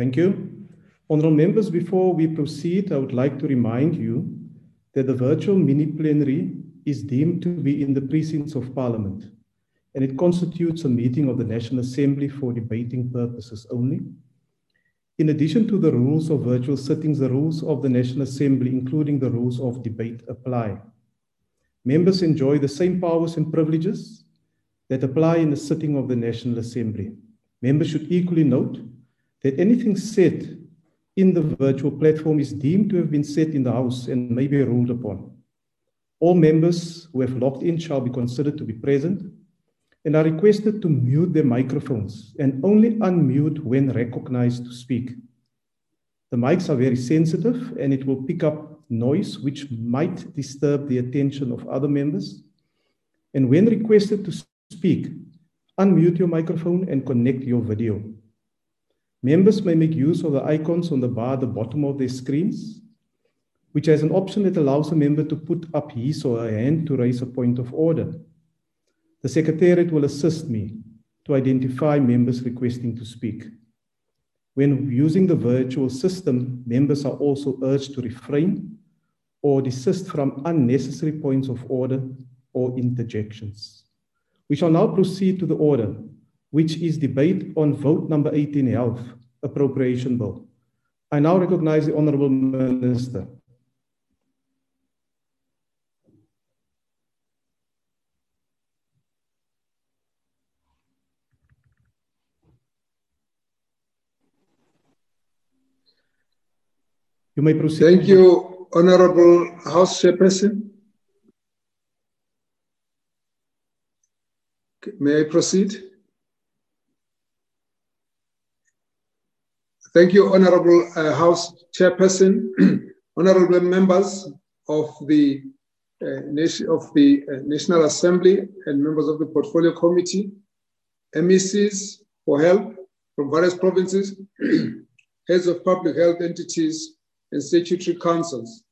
Thank you. Honourable members, before we proceed, I would like to remind you that the virtual mini plenary is deemed to be in the precincts of Parliament and it constitutes a meeting of the National Assembly for debating purposes only. In addition to the rules of virtual sittings, the rules of the National Assembly, including the rules of debate, apply. Members enjoy the same powers and privileges that apply in the sitting of the National Assembly. Members should equally note that anything said in the virtual platform is deemed to have been said in the House and may be ruled upon. All members who have logged in shall be considered to be present and are requested to mute their microphones and only unmute when recognized to speak. The mics are very sensitive and it will pick up noise which might disturb the attention of other members. And when requested to speak, unmute your microphone and connect your video. Members may make use of the icons on the bar at the bottom of their screens, which has an option that allows a member to put up his or her hand to raise a point of order. The Secretariat will assist me to identify members requesting to speak. When using the virtual system, members are also urged to refrain or desist from unnecessary points of order or interjections. We shall now proceed to the order, which is debate on vote number 18 health appropriation bill. I now recognize the Honourable Minister. You may proceed. Thank you, Honorable House Chairperson. May I proceed? Thank you, Honorable uh, House Chairperson, honorable members of the uh, of the uh, National Assembly and members of the Portfolio Committee, MECs for help from various provinces, heads of public health entities, and statutory councils,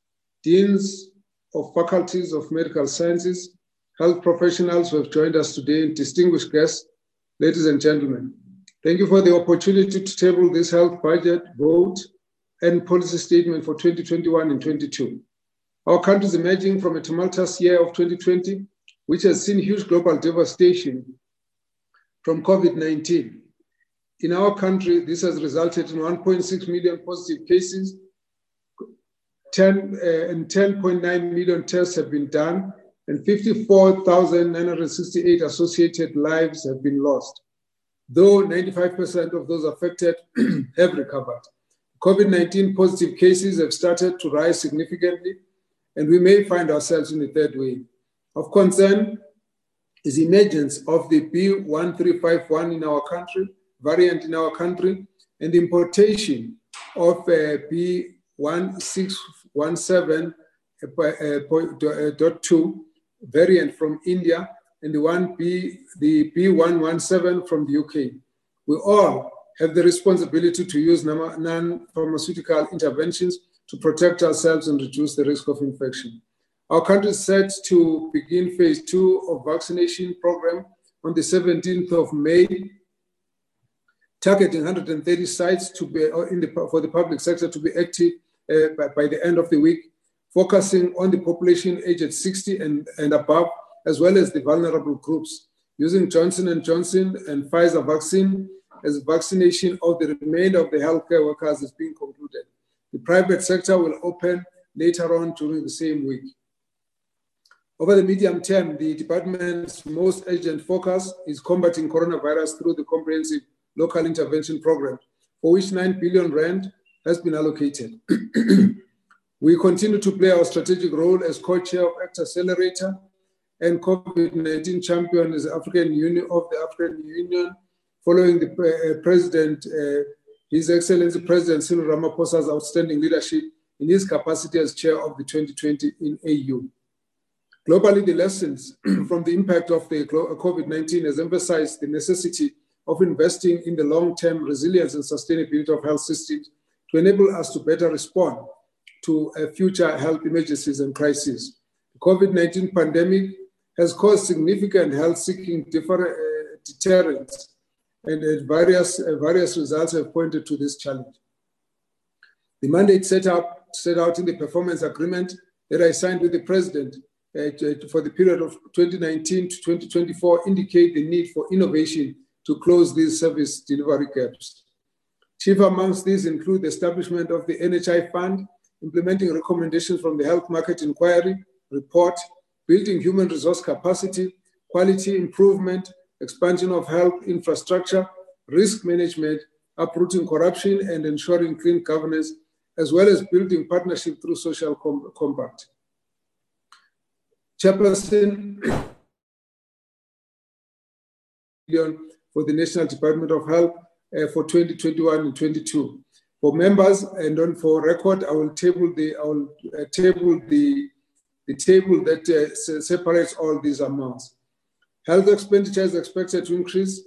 deans of faculties of medical sciences, health professionals who have joined us today, and distinguished guests, ladies and gentlemen. Thank you for the opportunity to table this health budget, vote, and policy statement for 2021 and 22. Our country is emerging from a tumultuous year of 2020, which has seen huge global devastation from COVID 19. In our country, this has resulted in 1.6 million positive cases 10 uh, and 10.9 million tests have been done, and 54,968 associated lives have been lost. Though 95% of those affected have recovered. COVID 19 positive cases have started to rise significantly, and we may find ourselves in the third wave. Of concern is emergence of the B1351 in our country, variant in our country, and the importation of uh, B16 17.2 uh, uh, uh, variant from India and the one B, the B117 from the UK. We all have the responsibility to use non-pharmaceutical interventions to protect ourselves and reduce the risk of infection. Our country is set to begin phase two of vaccination program on the 17th of May, targeting 130 sites to be in the, for the public sector to be active uh, by, by, the end of the week, focusing on the population aged 60 and, and above, as well as the vulnerable groups, using Johnson & Johnson and Pfizer vaccine as vaccination of the remainder of the healthcare workers is being concluded. The private sector will open later on during the same week. Over the medium term, the department's most urgent focus is combating coronavirus through the comprehensive local intervention program, for which 9 billion rand has been allocated. we continue to play our strategic role as co-chair of ACT Accelerator and COVID-19 champion as African Union of the African Union, following the uh, President, uh, His Excellency President Cyril Ramaphosa's outstanding leadership in his capacity as chair of the 2020 in AU. Globally, the lessons from the impact of the COVID-19 has emphasized the necessity of investing in the long-term resilience and sustainability of health systems to enable us to better respond to future health emergencies and crises. The COVID-19 pandemic has caused significant health-seeking uh, deterrence and various, uh, various results have pointed to this challenge. The mandate set, up, set out in the performance agreement that I signed with the president uh, for the period of 2019 to 2024 indicate the need for innovation to close these service delivery gaps. Chief amongst these include the establishment of the NHI Fund, implementing recommendations from the Health Market Inquiry report, building human resource capacity, quality improvement, expansion of health infrastructure, risk management, uprooting corruption, and ensuring clean governance, as well as building partnership through social com compact. Chairperson for the National Department of Health uh, for 2021 and 22. For members and on for record, I will table the I will uh, table the the table that uh, separates all these amounts. Health expenditure is expected to increase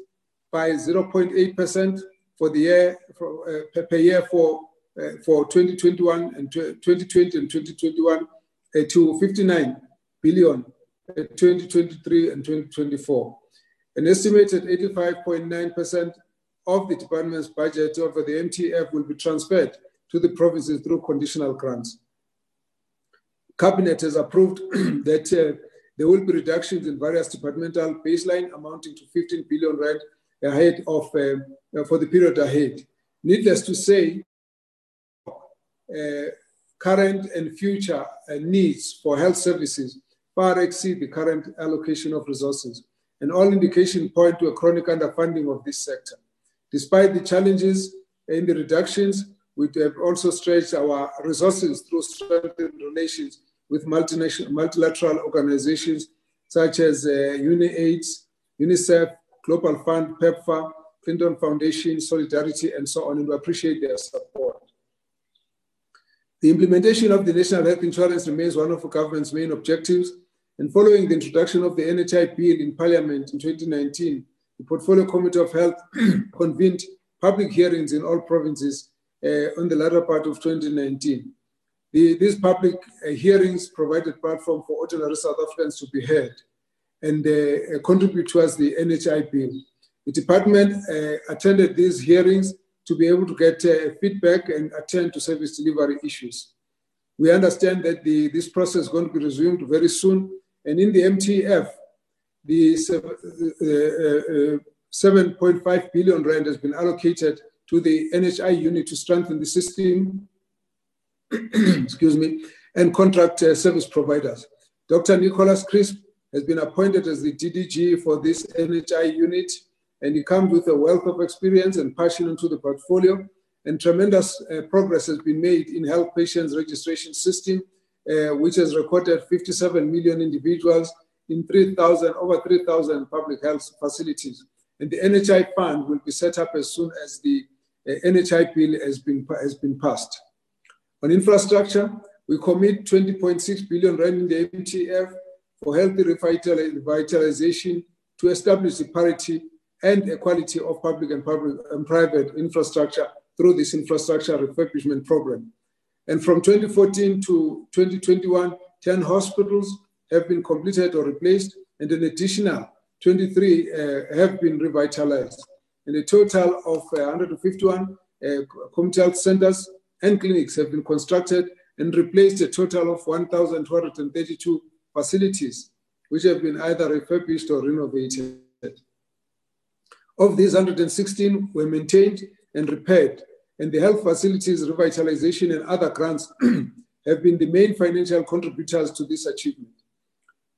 by 0.8% for the year for, uh, per year for uh, for 2021 and 2020 and 2021 uh, to 59 billion in 2023 and 2024. An estimated 85.9% of the department's budget over the MTF will be transferred to the provinces through conditional grants. Cabinet has approved that uh, there will be reductions in various departmental baseline amounting to 15 billion rand ahead of uh, for the period ahead. Needless to say, uh, current and future uh, needs for health services far exceed the current allocation of resources, and all indications point to a chronic underfunding of this sector. Despite the challenges in the reductions, we have also stretched our resources through strengthened relations with multinational, multilateral organizations such as uh, UNAIDS, UNICEF, Global Fund, PEPFAR, Clinton Foundation, Solidarity, and so on, and we appreciate their support. The implementation of the National Health Insurance remains one of the government's main objectives, and following the introduction of the NHI bill in Parliament in 2019, the Portfolio Committee of Health convened public hearings in all provinces uh, on the latter part of 2019. The, these public uh, hearings provided platform for ordinary South Africans to be heard and uh, contribute towards the NHI bill. The department uh, attended these hearings to be able to get uh, feedback and attend to service delivery issues. We understand that the, this process is going to be resumed very soon. And in the MTF, the uh, uh, uh 7.5 billion rand has been allocated to the NHI unit to strengthen the system, excuse me, and contract uh, service providers. Dr. Nicholas Crisp has been appointed as the DDG for this NHI unit, and he comes with a wealth of experience and passion into the portfolio. And tremendous uh, progress has been made in health patients registration system, uh, which has recorded 57 million individuals in 3,000, over 3,000 public health facilities. And the NHI fund will be set up as soon as the uh, NHI bill has been, has been passed. On infrastructure, we commit 20.6 billion rand in the MTF for healthy revitalization to establish the parity and equality of public and, public and private infrastructure through this infrastructure refurbishment program. And from 2014 to 2021, 10 hospitals, have been completed or replaced, and an additional 23 uh, have been revitalized. And a total of uh, 151 uh, community health centers and clinics have been constructed and replaced a total of 1,232 facilities, which have been either refurbished or renovated. Of these, 116 were maintained and repaired, and the health facilities revitalization and other grants have been the main financial contributors to this achievement.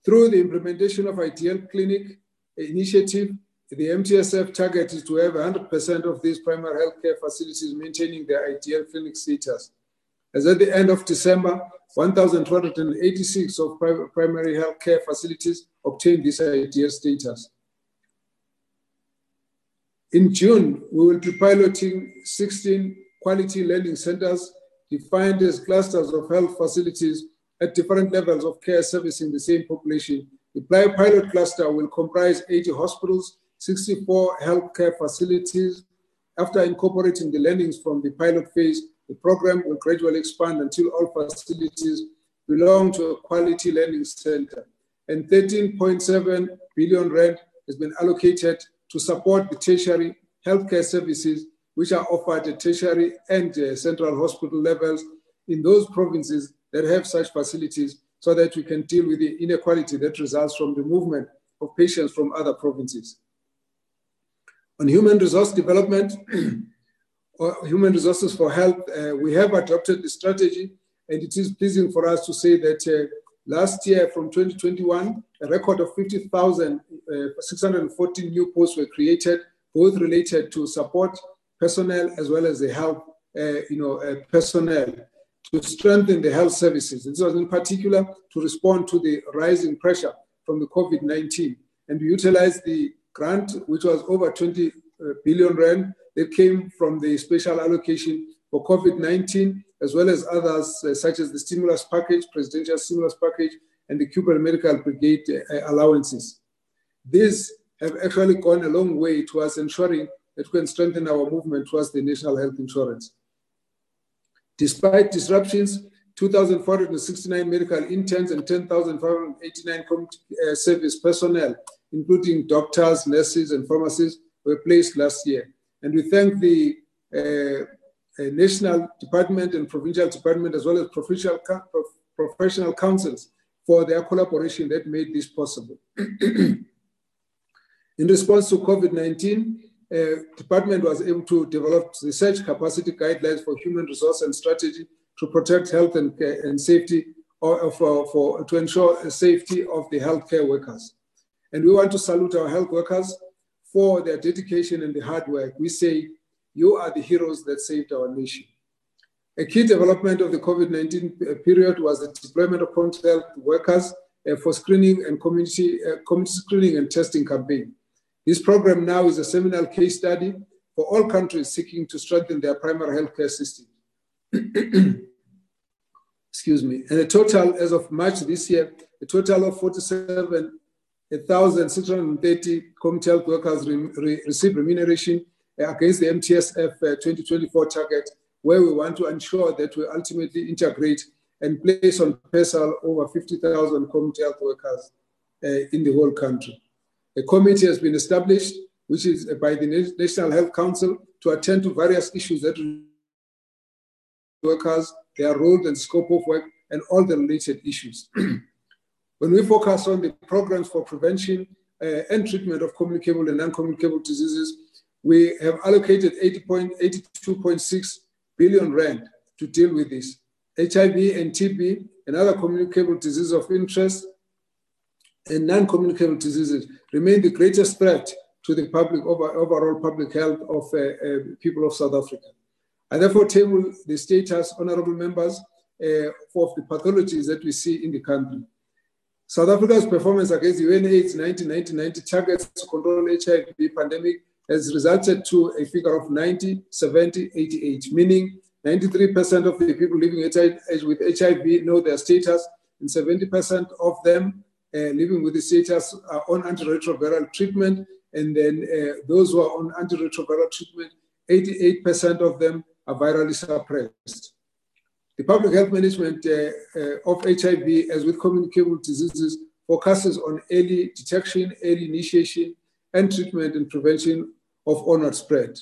Through the implementation of Ideal Clinic initiative, the MTSF target is to have 100% of these primary healthcare facilities maintaining their Ideal clinic status. As at the end of December, 1,286 of primary healthcare facilities obtained this Ideal status. In June, we will be piloting 16 quality learning centers defined as clusters of health facilities at different levels of care servicing the same population. The pilot cluster will comprise 80 hospitals, 64 healthcare facilities. After incorporating the learnings from the pilot phase, the program will gradually expand until all facilities belong to a quality learning center. And 13.7 billion rand has been allocated to support the tertiary healthcare services which are offered at tertiary and uh, central hospital levels in those provinces that have such facilities so that we can deal with the inequality that results from the movement of patients from other provinces. On human resource development, or human resources for health, uh, we have adopted the strategy, and it is pleasing for us to say that uh, last year, from 2021, a record of 50,614 uh, new posts were created, both related to support personnel as well as the health, uh, you know, uh, personnel to strengthen the health services. This was in particular to respond to the rising pressure from the COVID-19. And we utilized the grant, which was over 20 uh, rand that came from the special allocation for COVID-19, as well as others uh, such as the stimulus package, presidential stimulus package, and the Cuban Medical Brigade uh, allowances. These have actually gone a long way towards ensuring that we can strengthen our movement towards the national health insurance. Despite disruptions, 2,469 medical interns and 10,589 community uh, service personnel, including doctors, nurses, and pharmacists, were placed last year. And we thank the uh, uh, national department and provincial department, as well as professional, professional councils, for their collaboration that made this possible. In response to COVID-19, uh, department was able to develop research capacity guidelines for human resource and strategy to protect health and, and safety or, for, for, to ensure safety of the healthcare workers. And we want to salute our health workers for their dedication and the hard work. We say, you are the heroes that saved our nation. A key development of the COVID-19 period was the deployment of community health workers uh, for screening and community, uh, community screening and testing campaign. This program now is a seminal case study for all countries seeking to strengthen their primary healthcare system. Excuse me. And a total, as of March this year, a total of 47,630 community health workers re re receive remuneration against the MTSF uh, 2024 target, where we want to ensure that we ultimately integrate and place on PERSAL over 50,000 community health workers uh, in the whole country. A committee has been established, which is by the National Health Council, to attend to various issues that workers, their role and scope of work, and all the related issues. when we focus on the programs for prevention uh, and treatment of communicable and non-communicable diseases, we have allocated 80.82.6 billion rand to deal with this. HIV and TB and other communicable diseases of interest and non-communicable diseases remain the greatest threat to the public over, overall public health of uh, uh, people of South Africa. I therefore table the status, honorable members, uh, of the pathologies that we see in the country. South Africa's performance against UNAIDS 1990 targets to control HIV pandemic has resulted to a figure of 90, 70, 88, meaning 93% of the people living with HIV know their status, and 70% of them uh, living with the status are on antiretroviral treatment. And then uh, those who are on antiretroviral treatment, 88% of them are virally suppressed. The public health management uh, of HIV, as with communicable diseases, focuses on early detection, early initiation, and treatment and prevention of onward spread.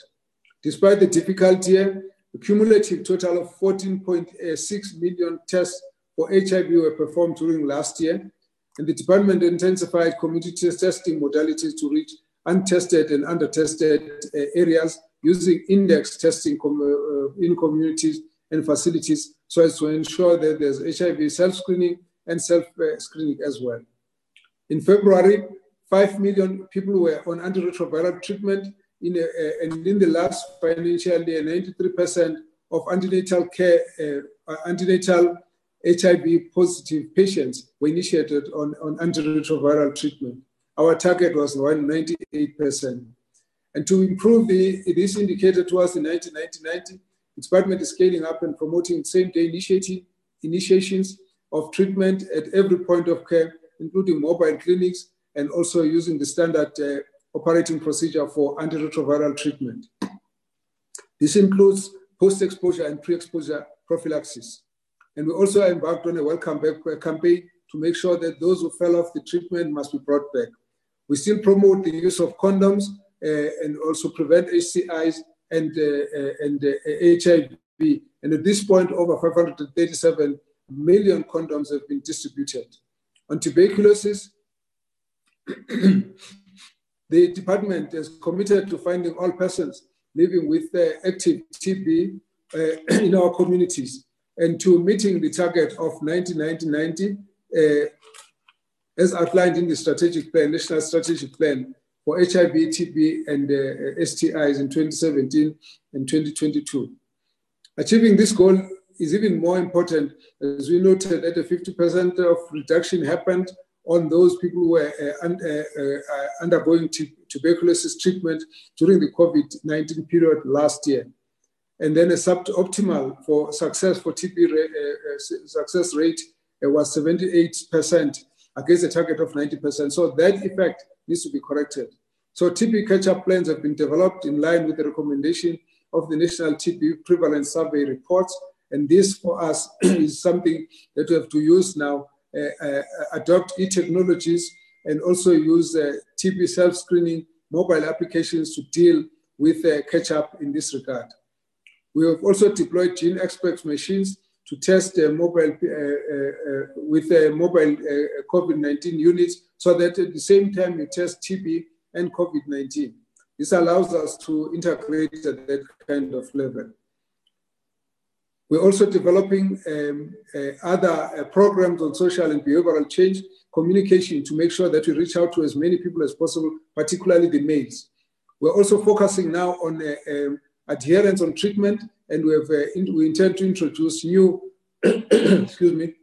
Despite the difficulty, a cumulative total of 14.6 million tests for HIV were performed during last year, and the department intensified community testing modalities to reach untested and undertested uh, areas using index testing uh, in communities and facilities so as to ensure that there's HIV self-screening and self-screening as well. In February, 5 million people were on antiretroviral treatment in a, uh, and in the last financial year, 93% of antenatal care, uh, antenatal HIV positive patients were initiated on, on antiretroviral treatment. Our target was 98%. And to improve the, this indicator towards the 1990, department is scaling up and promoting same-day initiations of treatment at every point of care, including mobile clinics, and also using the standard uh, operating procedure for antiretroviral treatment. This includes post-exposure and pre-exposure prophylaxis. And we also embarked on a welcome back campaign to make sure that those who fell off the treatment must be brought back. We still promote the use of condoms and also prevent STIs and, and HIV. And at this point, over 537 million condoms have been distributed. On tuberculosis, the department is committed to finding all persons living with uh, active TB uh, in our communities and to meeting the target of 90-90-90 uh, as outlined in the strategic plan, national strategic plan for HIV, TB, and uh, STIs in 2017 and 2022. Achieving this goal is even more important as we noted that a 50% of reduction happened on those people who were uh, un, uh, uh, undergoing tuberculosis treatment during the COVID-19 period last year. And then a suboptimal for success for TB uh, uh, success rate uh, was 78% against a target of 90%. So that effect needs to be corrected. So TB catch-up plans have been developed in line with the recommendation of the National TB Prevalence Survey reports. And this for us is something that we have to use now, uh, uh, adopt e-technologies and also use uh, TB self-screening mobile applications to deal with uh, catch-up in this regard. We have also deployed gene GeneXpert machines to test uh, mobile uh, with mobile COVID-19 units so that at the same time you test TB and COVID-19. This allows us to integrate at that kind of level. We're also developing um, uh, other uh, programs on social and behavioral change communication to make sure that we reach out to as many people as possible, particularly the males. We're also focusing now on uh, um, adherence on treatment, and we, have, uh, we intend to introduce new, excuse me,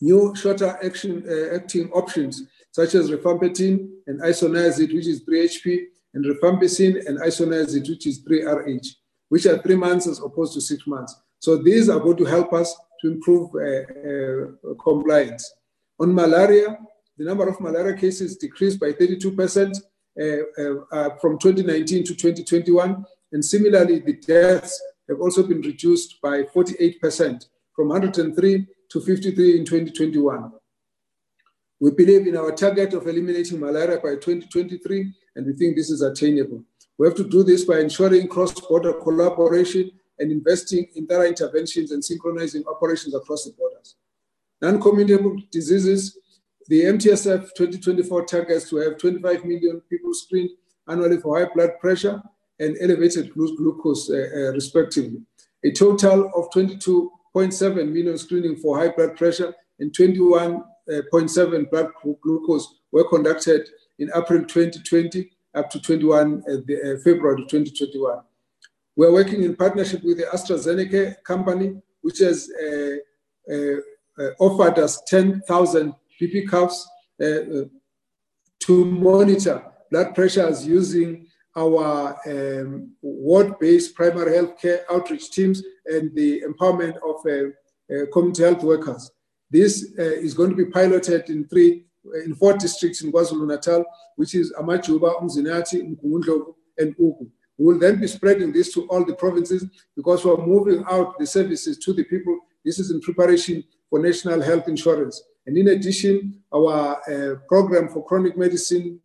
new shorter action uh, acting options such as rifampicin and isoniazid, which is 3HP, and rifampicin and isoniazid, which is 3RH, which are three months as opposed to six months. So these are going to help us to improve uh, uh, compliance. On malaria, the number of malaria cases decreased by 32% uh, uh, uh, from 2019 to 2021. And similarly, the deaths have also been reduced by 48% from 103 to 53 in 2021. We believe in our target of eliminating malaria by 2023 and we think this is attainable. We have to do this by ensuring cross-border collaboration and investing in thorough interventions and synchronizing operations across the borders. Non-communicable diseases, the MTSF 2024 targets to have 25 million people screened annually for high blood pressure and elevated glucose, uh, uh, respectively. A total of 22.7 million screening for high blood pressure and 21.7 uh, blood glucose were conducted in April 2020 up to 21 uh, the, uh, February 2021. We're working in partnership with the AstraZeneca company, which has uh, uh, offered us 10,000 BP cuffs uh, to monitor blood pressures using our um, ward-based primary health care outreach teams and the empowerment of community health workers. This is going to be piloted in three in four districts in KwaZulu-Natal, which is Amajuba, Umzinyathi, Mgungundlovu, and Ugu. We will then be spreading this to all the provinces because we're moving out the services to the people. This is in preparation for national health insurance. And in addition, our uh, program for chronic medicine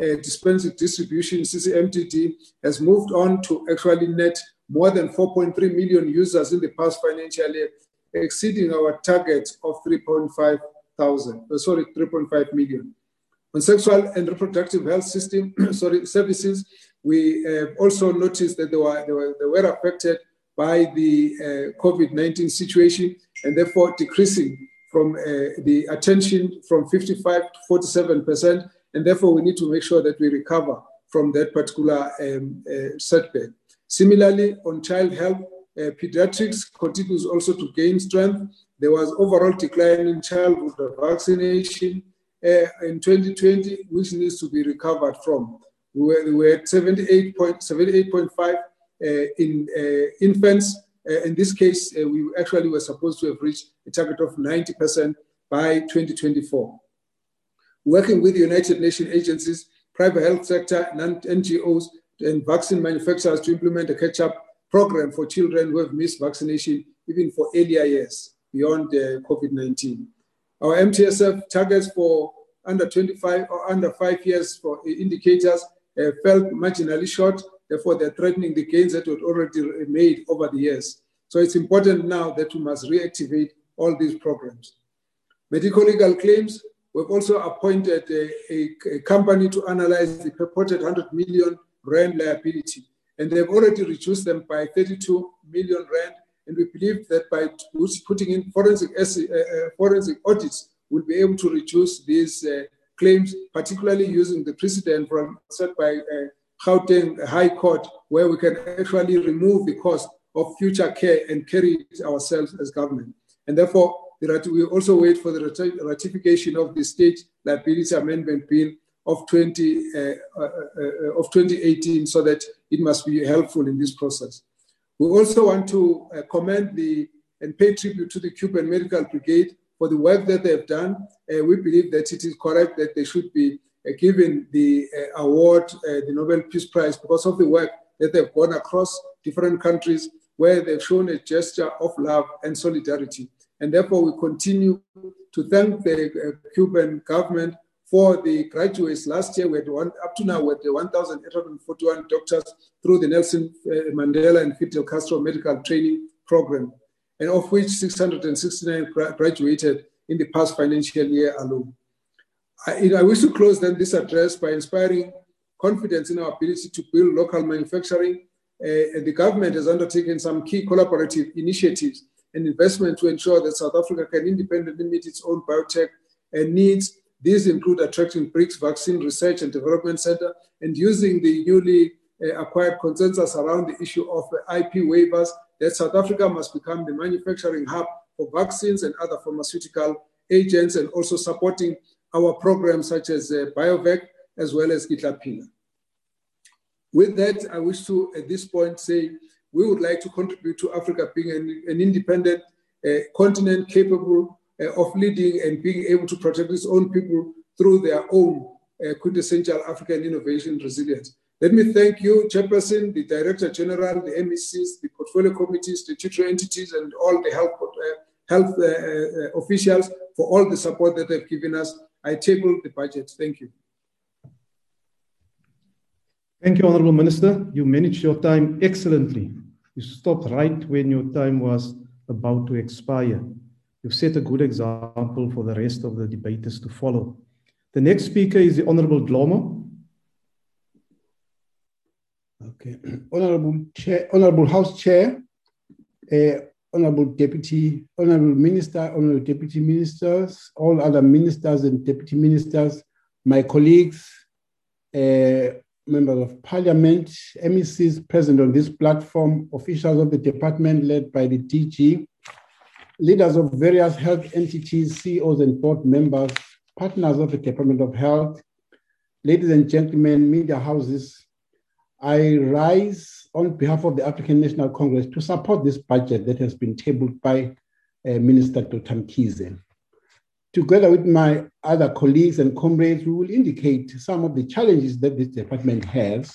uh, distribution, CCMDD, has moved on to actually net more than 4.3 million users in the past financial year, exceeding our target of 3.5 thousand, uh, sorry, 3.5 million. On sexual and reproductive health system, sorry, services, we uh, also noticed that they were, they were, they were affected by the uh, COVID-19 situation and therefore decreasing from uh, the attention from 55 to 47%. And therefore we need to make sure that we recover from that particular um, uh, setback. Similarly, on child health, uh, pediatrics continues also to gain strength there was overall decline in childhood vaccination uh, in 2020, which needs to be recovered from. We were, we were at 78.5 uh, in uh, infants. Uh, in this case, we actually were supposed to have reached a target of 90% by 2024. Working with United Nations agencies, private health sector, and NGOs, and vaccine manufacturers to implement a catch-up program for children who have missed vaccination even for earlier years beyond uh, COVID-19. Our MTSF targets for under 25 or under five years for indicators uh, felt marginally short. Therefore, they're threatening the gains that were already made over the years. So it's important now that we must reactivate all these programs. Medical legal claims, we've also appointed a, a, a company to analyze the purported 100 million rand liability. And they've already reduced them by 32 million rand. And we believe that by putting in forensic, uh, uh, forensic audits, we'll be able to reduce these uh, claims, particularly using the precedent from set by uh, Gauteng High Court, where we can actually remove the cost of future care and carry it ourselves as government. And therefore, we also wait for the ratification of the State Liability Amendment Bill of 20 uh, uh, uh, of 2018, so that it must be helpful in this process. We also want to uh, commend the and pay tribute to the Cuban Medical Brigade for the work that they've done. Uh, we believe that it is correct that they should be uh, given the award, the Nobel Peace Prize, because of the work that they've gone across different countries where they've shown a gesture of love and solidarity. And therefore, we continue to thank the uh, Cuban government for the graduates. Last year, we had one, up to now, we had 1,841 doctors through the Nelson uh, Mandela and Fidel Castro Medical Training Program, and of which 669 graduated in the past financial year alone. I, I wish to close then this address by inspiring confidence in our ability to build local manufacturing. Uh, the government has undertaken some key collaborative initiatives and investment to ensure that South Africa can independently meet its own biotech and needs. These include attracting BRICS Vaccine Research and Development Center and using the newly uh, acquired consensus around the issue of uh, IP waivers that South Africa must become the manufacturing hub for vaccines and other pharmaceutical agents and also supporting our programs such as uh, BioVac as well as Ketlaphela. With that, I wish to at this point say we would like to contribute to Africa being an, an independent uh, continent capable uh, of leading and being able to protect its own people through their own uh, quintessential African innovation resilience. Let me thank you, Chairperson, the Director General, the MECs, the portfolio committees, the tutor entities, and all the health, uh, health uh, uh, officials for all the support that they've given us. I table the budget. Thank you. Thank you, Honorable Minister. You managed your time excellently. You stopped right when your time was about to expire. You've set a good example for the rest of the debaters to follow. The next speaker is the Honorable Dlomo. Okay. Honorable Chair, Honorable House Chair, uh, Honorable Deputy, Honorable Minister, Honorable Deputy Ministers, all other ministers and deputy ministers, my colleagues, uh, members of parliament, MECs present on this platform, officials of the department led by the DG, leaders of various health entities, CEOs and board members, partners of the Department of Health, ladies and gentlemen, media houses, I rise on behalf of the African National Congress to support this budget that has been tabled by uh, Minister Dr. Mkhize. Together with my other colleagues and comrades, we will indicate some of the challenges that this department has.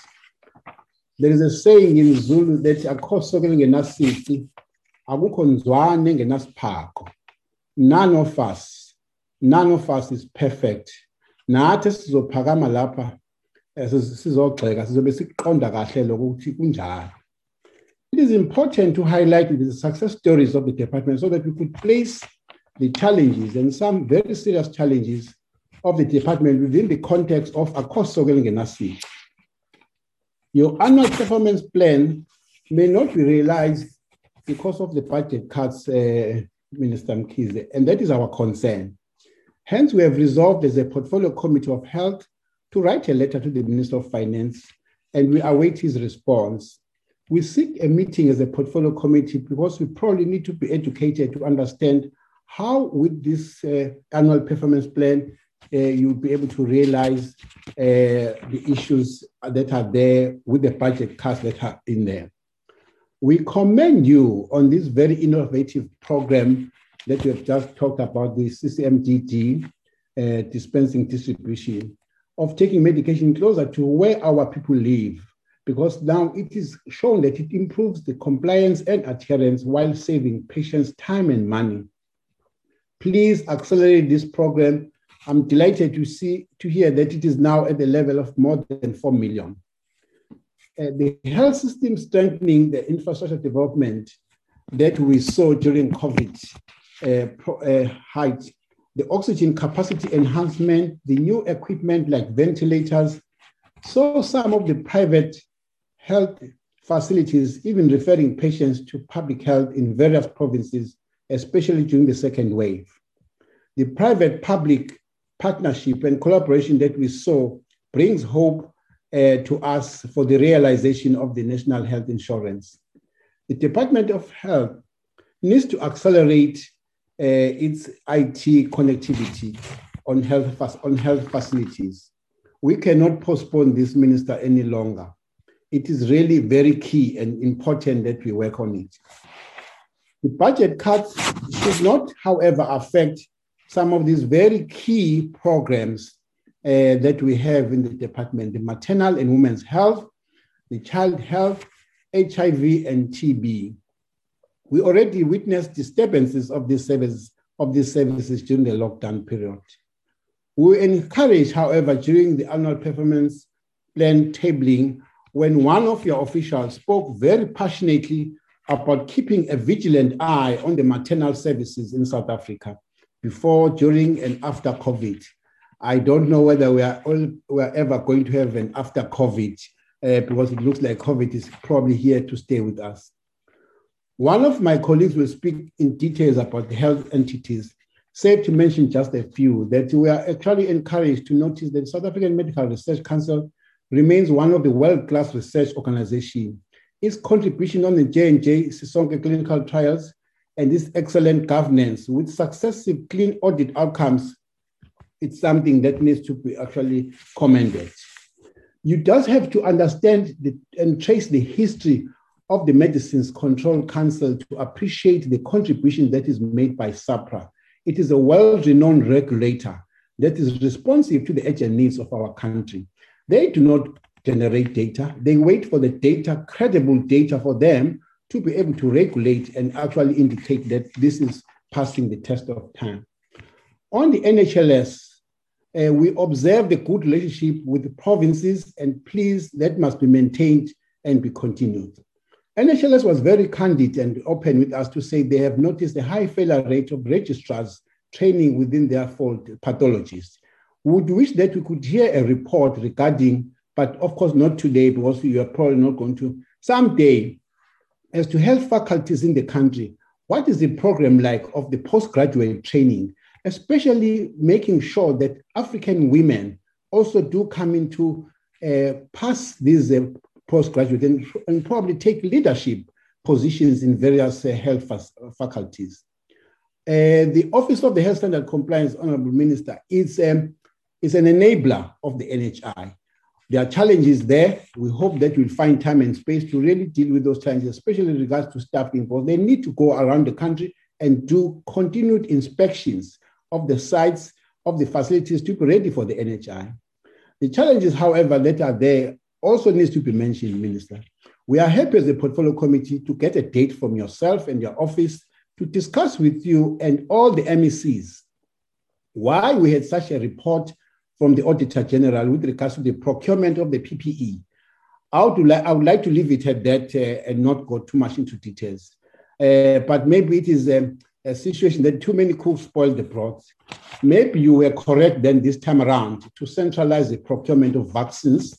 There is a saying in Zulu that akho sokele ngenasici akukho nzwane ngenasiphako. None of us, none of us is perfect. Eh. It is important to highlight the success stories of the department so that we could place the challenges and some very serious challenges of the department within the context of a cost nasi. Your annual performance plan may not be realized because of the budget cuts, uh, Minister Mkhize, and that is our concern. Hence, we have resolved as a portfolio committee of health to write a letter to the Minister of Finance, and we await his response. We seek a meeting as a portfolio committee because we probably need to be educated to understand how with this uh, annual performance plan uh, you'll be able to realize uh, the issues that are there with the budget cuts that are in there. We commend you on this very innovative program that you have just talked about, the CCMDD uh, dispensing distribution of taking medication closer to where our people live, because now it is shown that it improves the compliance and adherence while saving patients time and money please accelerate this program I'm delighted to see to hear that it is now at the level of more than 4 million. Uh, the health system strengthening the infrastructure development that we saw during COVID uh, uh, height, the oxygen capacity enhancement, the new equipment like ventilators. So some of the private health facilities even referring patients to public health in various provinces, especially during the second wave. The private public partnership and collaboration that we saw brings hope uh, to us for the realization of the national health insurance. The Department of Health needs to accelerate uh, its IT connectivity on health, on health facilities. We cannot postpone this, Minister, any longer. It is really very key and important that we work on it. The budget cuts should not, however, affect some of these very key programs uh, that we have in the department the maternal and women's health, the child health, HIV, and TB. We already witnessed disturbances of these services, of these services during the lockdown period. We encourage, however, during the annual performance plan tabling, when one of your officials spoke very passionately about keeping a vigilant eye on the maternal services in South Africa before, during, and after COVID. I don't know whether we are, all, we are ever going to have an after COVID uh, because it looks like COVID is probably here to stay with us. One of my colleagues will speak in details about the health entities. Safe to mention just a few that we are actually encouraged to notice that the South African Medical Research Council remains one of the world-class research organizations. Its contribution on the J&J Sisonke clinical trials and its excellent governance with successive clean audit outcomes, it's something that needs to be actually commended. You just have to understand the, and trace the history of the Medicines Control Council to appreciate the contribution that is made by SAHPRA. It is a well-renowned regulator that is responsive to the urgent needs of our country. They do not generate data. They wait for the data, credible data for them to be able to regulate and actually indicate that this is passing the test of time. On the NHLS, uh, we observe the good relationship with the provinces, and please, that must be maintained and be continued. NHLS was very candid and open with us to say they have noticed a high failure rate of registrars training within their field pathologists. We would wish that we could hear a report regarding, but of course not today because you are probably not going to, someday, as to health faculties in the country, what is the program like of the postgraduate training, especially making sure that African women also do come into uh, pass these uh, postgraduate and, and probably take leadership positions in various uh, health faculties. Uh, the Office of the Health Standard Compliance, Honorable Minister, is, um, is an enabler of the NHI. There are challenges there. We hope that we'll find time and space to really deal with those challenges, especially in regards to staffing, because they need to go around the country and do continued inspections of the sites of the facilities to be ready for the NHI. The challenges, however, that are there also needs to be mentioned, Minister. We are happy as a portfolio committee to get a date from yourself and your office to discuss with you and all the MECs why we had such a report from the Auditor General with regards to the procurement of the PPE. I would, li- I would like to leave it at that uh, and not go too much into details. Uh, but maybe it is a, a, situation that too many cooks spoil the broth. Maybe you were correct then this time around to centralize the procurement of vaccines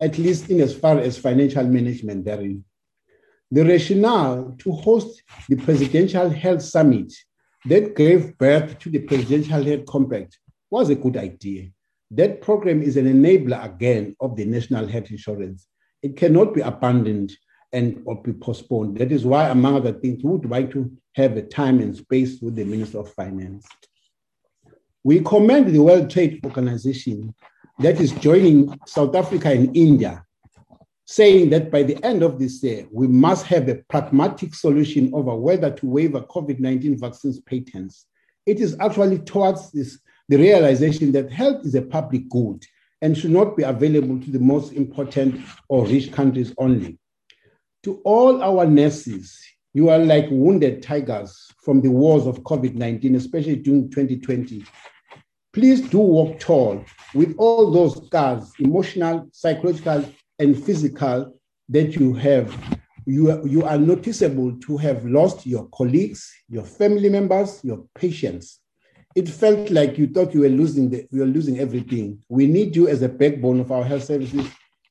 at least in as far as financial management therein. The rationale to host the Presidential Health Summit that gave birth to the Presidential Health Compact was a good idea. That program is an enabler again of the national health insurance. It cannot be abandoned and or be postponed. That is why, among other things, we would like to have a time and space with the Minister of Finance. We commend the World Trade Organization that is joining South Africa and India, saying that by the end of this year, we must have a pragmatic solution over whether to waive COVID 19 vaccines patents. It is actually towards this, the realization that health is a public good and should not be available to the most important or rich countries only. To all our nurses, you are like wounded tigers from the wars of COVID 19, especially during 2020 Please do walk tall with all those scars, emotional, psychological, and physical, that you have. You are, you are noticeable to have lost your colleagues, your family members, your patients. It felt like you thought you were losing the, you were losing everything. We need you as a backbone of our health services.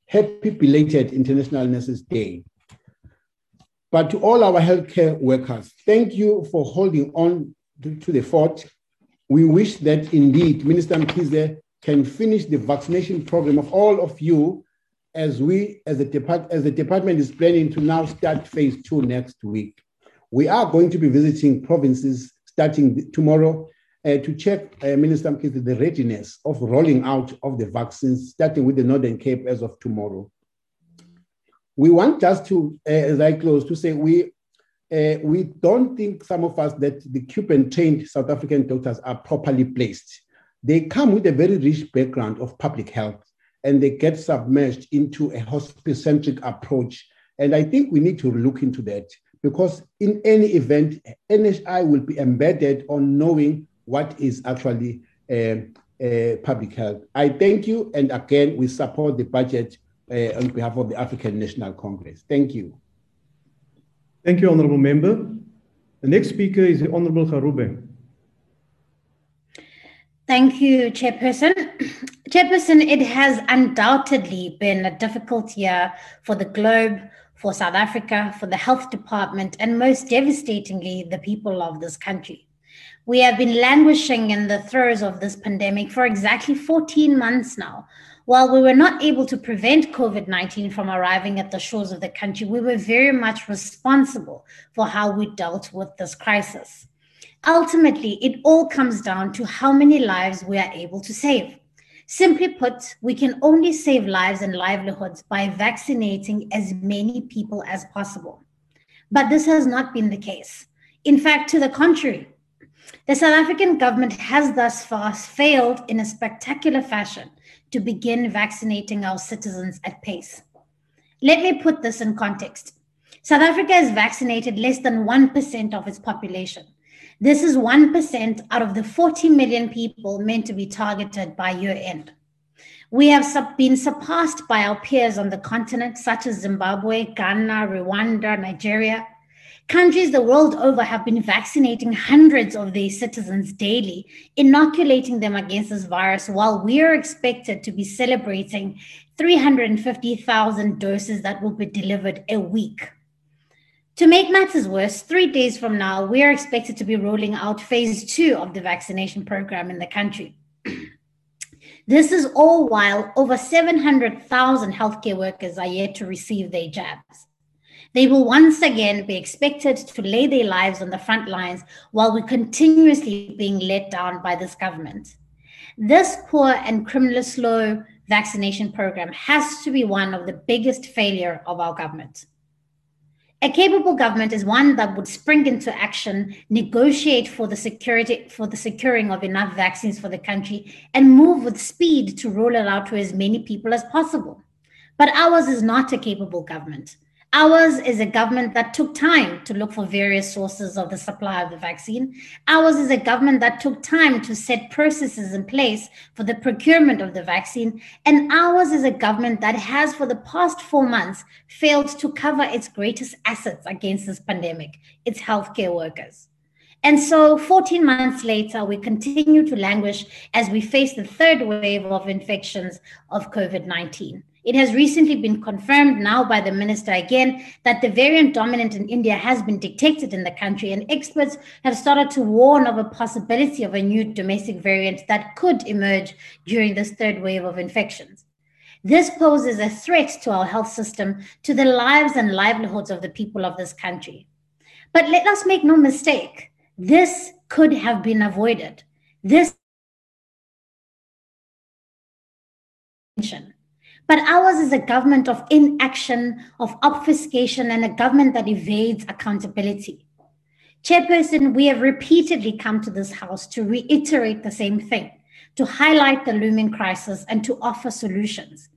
Happy belated International Nurses Day. But to all our healthcare workers, thank you for holding on to, the fort. We wish that indeed Minister Mkhize can finish the vaccination program of all of you as we, as the, depart, as the department is planning to now start phase two next week. We are going to be visiting provinces starting tomorrow to check, uh, Minister the readiness of rolling out of the vaccines, starting with the Northern Cape as of tomorrow. We want just to, uh, as I close, to say we uh, we don't think some of us that the Cuban trained South African doctors are properly placed. They come with a very rich background of public health and they get submerged into a hospital centric approach. And I think we need to look into that because in any event, NHI will be embedded on knowing what is actually uh, uh, public health. I thank you. And again, we support the budget uh, on behalf of the African National Congress. Thank you. Thank you, Honorable Member. The next speaker is the Honorable Gwarube. Thank you, Chairperson. Chairperson, it has undoubtedly been a difficult year for the globe, for South Africa, for the health department, and most devastatingly, the people of this country. We have been languishing in the throes of this pandemic for exactly 14 months now, while we were not able to prevent COVID 19 from arriving at the shores of the country, we were very much responsible for how we dealt with this crisis. Ultimately, it all comes down to how many lives we are able to save. Simply put, we can only save lives and livelihoods by vaccinating as many people as possible. But this has not been the case. In fact, to the contrary, the South African government has thus far failed in a spectacular fashion to begin vaccinating our citizens at pace. Let me put this in context. South Africa has vaccinated less than 1% of its population. This is 1% out of the 40 million people meant to be targeted by year end. We have been surpassed by our peers on the continent, such as Zimbabwe, Ghana, Rwanda, Nigeria, Countries the world over have been vaccinating hundreds of their citizens daily, inoculating them against this virus, while we are expected to be celebrating 350,000 doses that will be delivered a week. To make matters worse, three days from now, we are expected to be rolling out phase two of the vaccination program in the country. this is all while over 700,000 healthcare workers are yet to receive their jabs. They will once again be expected to lay their lives on the front lines while we're continuously being let down by this government. This poor and criminally slow vaccination program has to be one of the biggest failure of our government. A capable government is one that would spring into action, negotiate for the security for the securing of enough vaccines for the country, and move with speed to roll it out to as many people as possible. But ours is not a capable government. Ours is a government that took time to look for various sources of the supply of the vaccine. Ours is a government that took time to set processes in place for the procurement of the vaccine. And ours is a government that has, for the past four months, failed to cover its greatest assets against this pandemic its healthcare workers. And so, 14 months later, we continue to languish as we face the third wave of infections of COVID 19. It has recently been confirmed now by the minister again that the variant dominant in India has been detected in the country, and experts have started to warn of a possibility of a new domestic variant that could emerge during this third wave of infections. This poses a threat to our health system, to the lives and livelihoods of the people of this country. But let us make no mistake, this could have been avoided. This but ours is a government of inaction, of obfuscation, and a government that evades accountability. Chairperson, we have repeatedly come to this House to reiterate the same thing, to highlight the looming crisis and to offer solutions.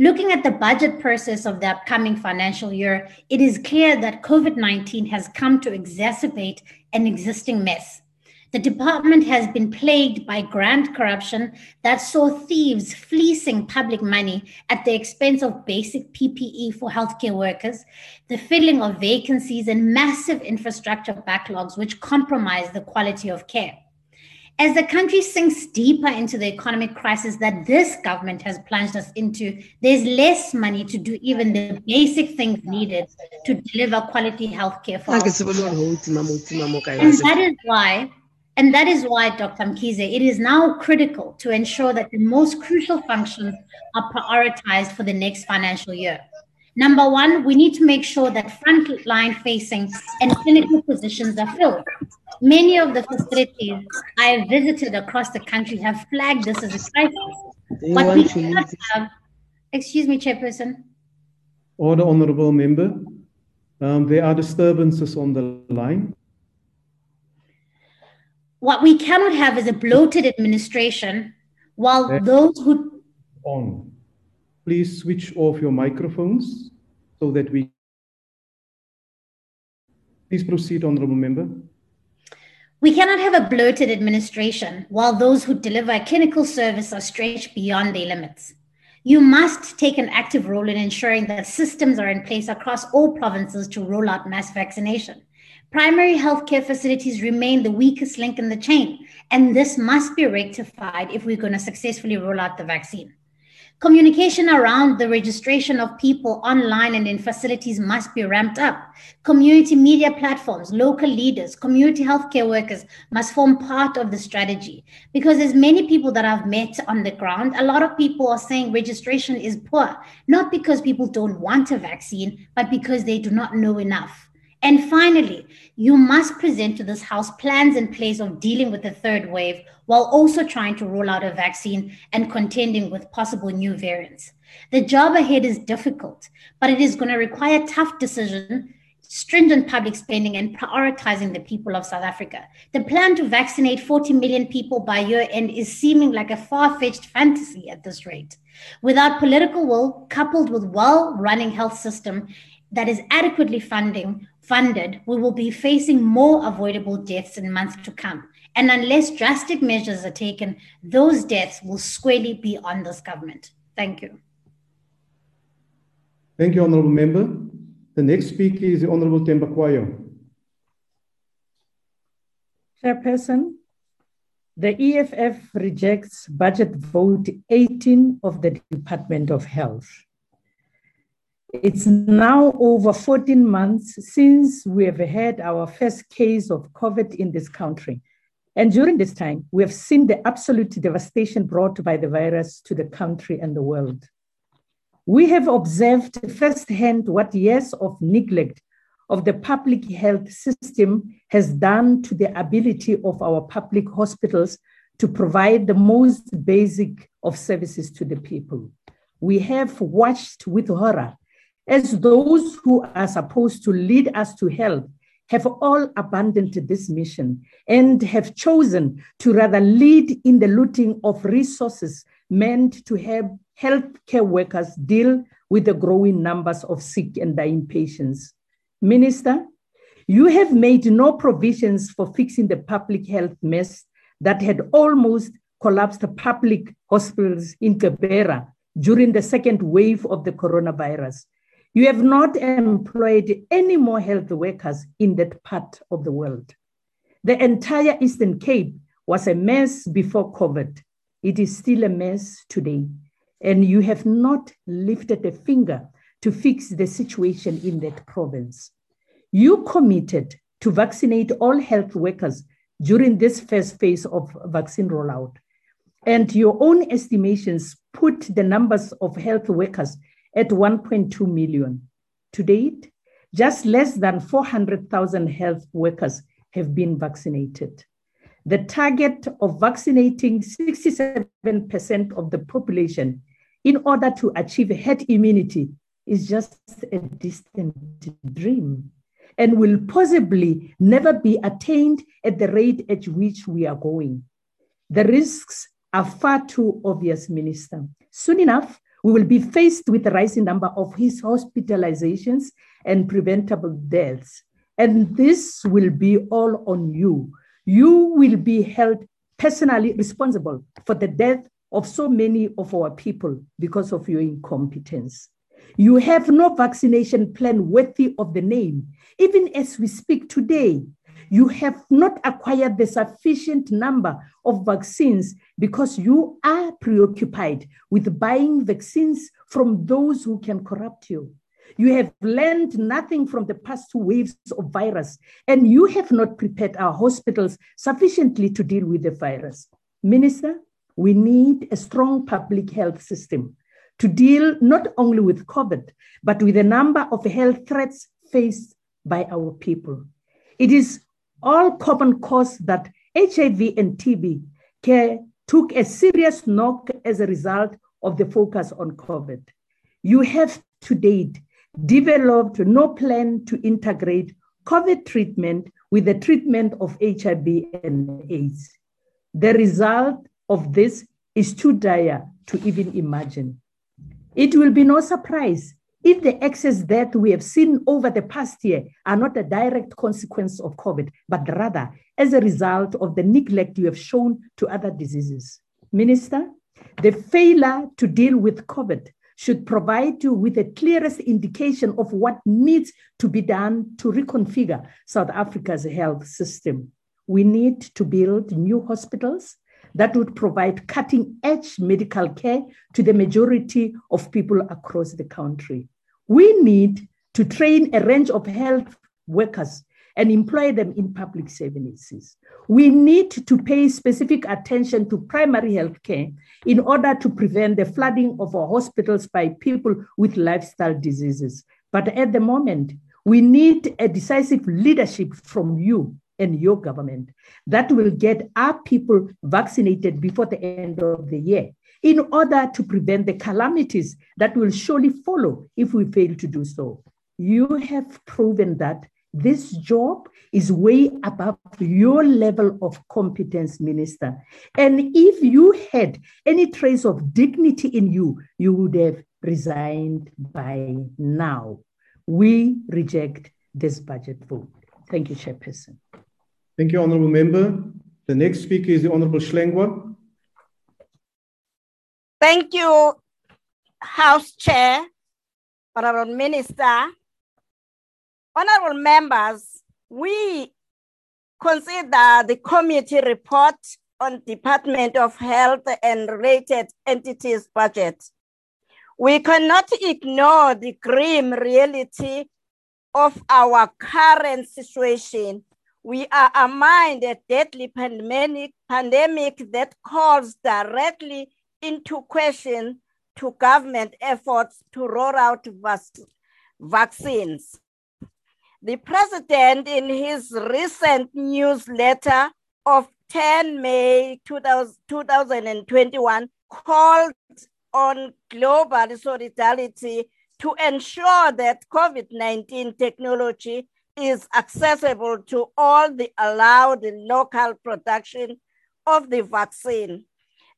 Looking at the budget process of the upcoming financial year, it is clear that COVID 19 has come to exacerbate an existing mess. The department has been plagued by grant corruption that saw thieves fleecing public money at the expense of basic PPE for healthcare workers, the filling of vacancies, and massive infrastructure backlogs, which compromise the quality of care. As the country sinks deeper into the economic crisis that this government has plunged us into, there's less money to do even the basic things needed to deliver quality healthcare for all. And that is why and that is why, Dr. Mkhize, it is now critical to ensure that the most crucial functions are prioritized for the next financial year. Number one, we need to make sure that frontline facing and clinical positions are filled. Many of the facilities I have visited across the country have flagged this as a crisis. But we cannot have, excuse me, Chairperson. Order, Honorable Member. Um, there are disturbances on the line. What we cannot have is a bloated administration while There- those who On. Please switch off your microphones so that we. Please proceed, Honorable Member. We cannot have a bloated administration while those who deliver a clinical service are stretched beyond their limits. You must take an active role in ensuring that systems are in place across all provinces to roll out mass vaccination. Primary healthcare facilities remain the weakest link in the chain, and this must be rectified if we're going to successfully roll out the vaccine. Communication around the registration of people online and in facilities must be ramped up. Community media platforms, local leaders, community healthcare workers must form part of the strategy because there's many people that I've met on the ground. A lot of people are saying registration is poor, not because people don't want a vaccine, but because they do not know enough. And finally, you must present to this House plans in place of dealing with the third wave while also trying to roll out a vaccine and contending with possible new variants. The job ahead is difficult, but it is going to require tough decision, stringent public spending, and prioritizing the people of South Africa. The plan to vaccinate 40 million people by year end is seeming like a far fetched fantasy at this rate. Without political will, coupled with well running health system that is adequately funding funded, we will be facing more avoidable deaths in months to come. And unless drastic measures are taken, those deaths will squarely be on this government. Thank you. Thank you, Honorable Member. The next speaker is the Honorable Thembekwayo. Chairperson, the EFF rejects budget vote 18 of the Department of Health. It's now over 14 months since we have had our first case of COVID in this country. And during this time, we have seen the absolute devastation brought by the virus to the country and the world. We have observed firsthand what years of neglect of the public health system has done to the ability of our public hospitals to provide the most basic of services to the people. We have watched with horror as those who are supposed to lead us to health have all abandoned this mission and have chosen to rather lead in the looting of resources meant to help healthcare workers deal with the growing numbers of sick and dying patients. Minister, you have made no provisions for fixing the public health mess that had almost collapsed public hospitals in Gqeberha during the second wave of the coronavirus. You have not employed any more health workers in that part of the world. The entire Eastern Cape was a mess before COVID. It is still a mess today. And you have not lifted a finger to fix the situation in that province. You committed to vaccinate all health workers during this first phase of vaccine rollout. And your own estimations put the numbers of health workers at 1.2 million. To date, just less than 400,000 health workers have been vaccinated. The target of vaccinating 67% of the population in order to achieve herd immunity is just a distant dream and will possibly never be attained at the rate at which we are going. The risks are far too obvious, Minister. Soon enough, we will be faced with a rising number of his hospitalizations and preventable deaths. And this will be all on you. you will be held personally responsible for the death of so many of our people because of your incompetence. You have no vaccination plan worthy of the name. Even as we speak today, you have not acquired the sufficient number of vaccines because you are preoccupied with buying vaccines from those who can corrupt you. You have learned nothing from the past two waves of virus, and you have not prepared our hospitals sufficiently to deal with the virus. Minister, we need a strong public health system to deal not only with COVID, but with a number of health threats faced by our people. It is all common cause that HIV and TB care took a serious knock as a result of the focus on COVID. You have to date developed no plan to integrate COVID treatment with the treatment of HIV and AIDS. The result of this is too dire to even imagine. It will be no surprise if the excess death we have seen over the past year are not a direct consequence of COVID, but rather as a result of the neglect you have shown to other diseases. Minister, the failure to deal with COVID should provide you with the clearest indication of what needs to be done to reconfigure South Africa's health system. We need to build new hospitals that would provide cutting edge medical care to the majority of people across the country. We need to train a range of health workers and employ them in public services. We need to pay specific attention to primary health care in order to prevent the flooding of our hospitals by people with lifestyle diseases. But at the moment, we need a decisive leadership from you and your government that will get our people vaccinated before the end of the year in order to prevent the calamities that will surely follow if we fail to do so. You have proven that this job is way above your level of competence, Minister. And if you had any trace of dignity in you, you would have resigned by now. We reject this budget vote. Thank you, Chairperson. Thank you, Honourable Member. The next speaker is the Honourable Hlengwa. Thank you, House Chair, Honourable Minister, Honourable members, we consider the committee report on Department of Health and related entities budget. We cannot ignore the grim reality of our current situation. We are amid a deadly pandemic, pandemic that calls directly into question to government efforts to roll out vaccines. The president, in his recent newsletter of 10 May 2000, 2021, called on global solidarity to ensure that COVID 19 technology is accessible to all the allowed local production of the vaccine.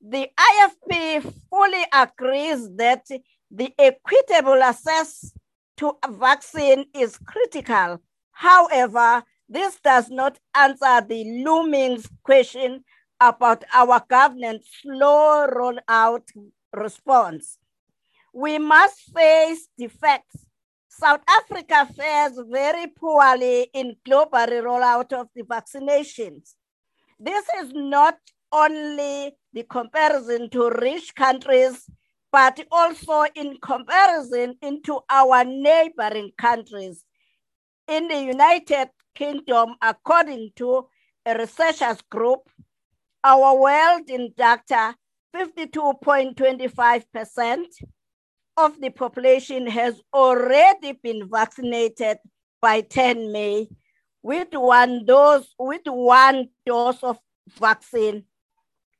The IFP fully agrees that the equitable access to a vaccine is critical. However, this does not answer the looming question about our government's slow rollout response. We must face the facts. South Africa fares very poorly in global rollout of the vaccinations. This is not only the comparison to rich countries but also in comparison into our neighboring countries. In the United Kingdom, according to a researchers group, our world in data, 52.25% of the population has already been vaccinated by 10 May with one dose, with one dose of vaccine.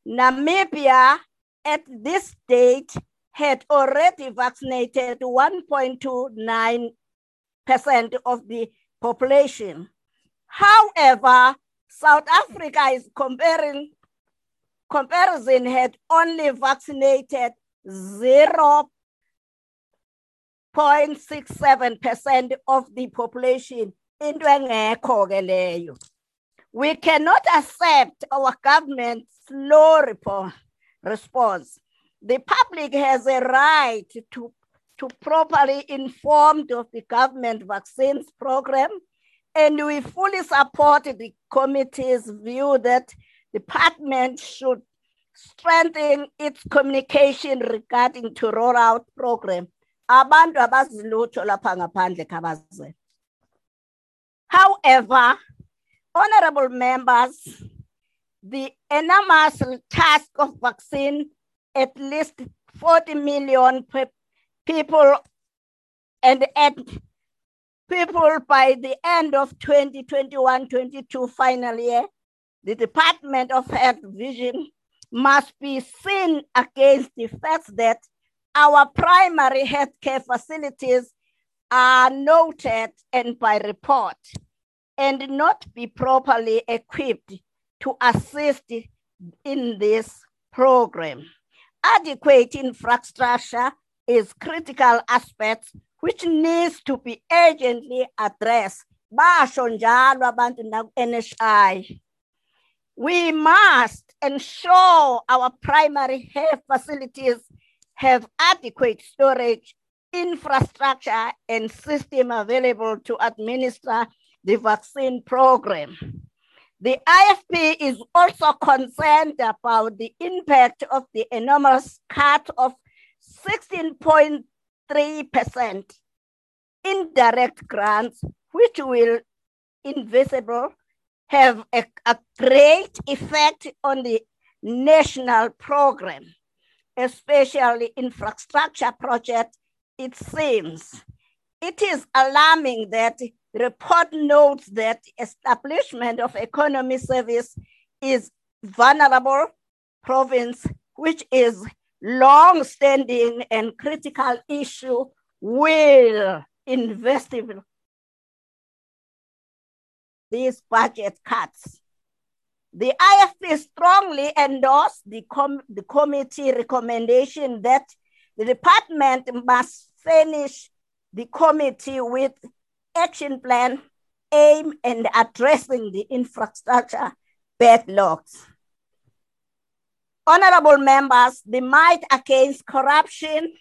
Namibia at this date had already vaccinated 1.29% of the population. However, South Africa is comparing comparison had only vaccinated 0.67% of the population into engekho We cannot accept our government's slow response. The public has a right to, to properly informed of the government vaccines program, and we fully support the committee's view that department should strengthen its communication regarding to roll out program. Abantu abazilutho lapha ngaphandle. However, honorable members, the enormous task of vaccine at least 40 million pe people and at people by the end of 2021-22 final year, the Department of Health Vision must be seen against the fact that our primary healthcare facilities are noted and by report and not be properly equipped to assist in this program. Adequate infrastructure is critical aspect which needs to be urgently addressed. NHI. We must ensure our primary health facilities have adequate storage, infrastructure, and system available to administer the vaccine program. The IFP is also concerned about the impact of the enormous cut of 16.3% indirect grants, which will invisible have a, a great effect on the national program, especially infrastructure project, it seems. It is alarming that report notes that establishment of economy service is vulnerable province, which is long-standing and critical issue will investigate these budget cuts. The IFP strongly endorsed the, com the committee recommendation that the department must furnish the committee with action plan aim and addressing the infrastructure backlogs. Honorable members, the might against corruption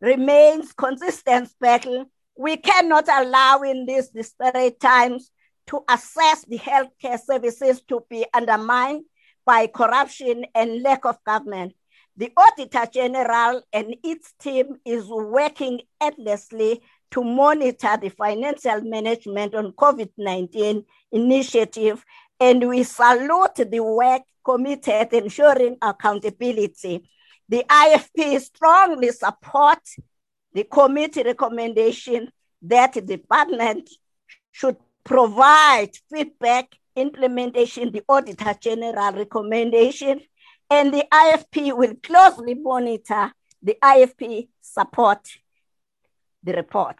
remains consistent battle. We cannot allow in these disparate times to assess the healthcare services to be undermined by corruption and lack of government. The Auditor General and its team is working endlessly to monitor the financial management on COVID-19 initiative, and we salute the work committed ensuring accountability. The IFP strongly supports the committee recommendation that the department should provide feedback implementation, the Auditor General recommendation, and the IFP will closely monitor the IFP support the report.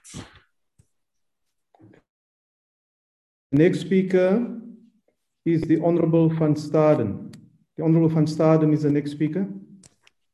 Next speaker is the Honorable Van Staden. The Honorable Van Staden is the next speaker.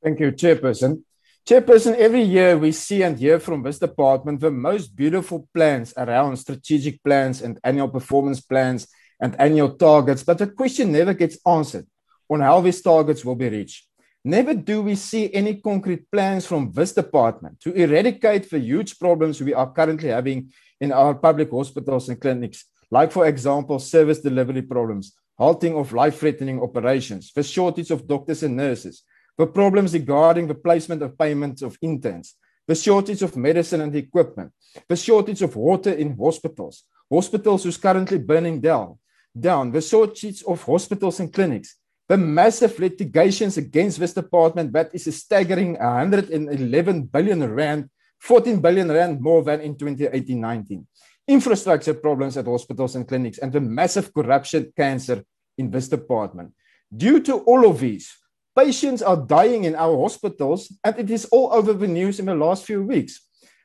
Thank you, Chairperson. Chairperson, every year we see and hear from this department the most beautiful plans around strategic plans and annual performance plans and annual targets, but the question never gets answered on how these targets will be reached. Never do we see any concrete plans from this department to eradicate the huge problems we are currently having in our public hospitals and clinics, like, for example, service delivery problems, halting of life threatening operations, the shortage of doctors and nurses, the problems regarding the placement of payments of interns, the shortage of medicine and equipment, the shortage of water in hospitals, hospitals who's currently burning down, down, the shortage of hospitals and clinics, the massive litigations against this department that is a staggering 111 billion rand, 14 billion rand more than in 2018-19. Infrastructure problems at hospitals and clinics and the massive corruption cancer in this department. Due to all of these, patients are dying in our hospitals and it is all over the news in the last few weeks.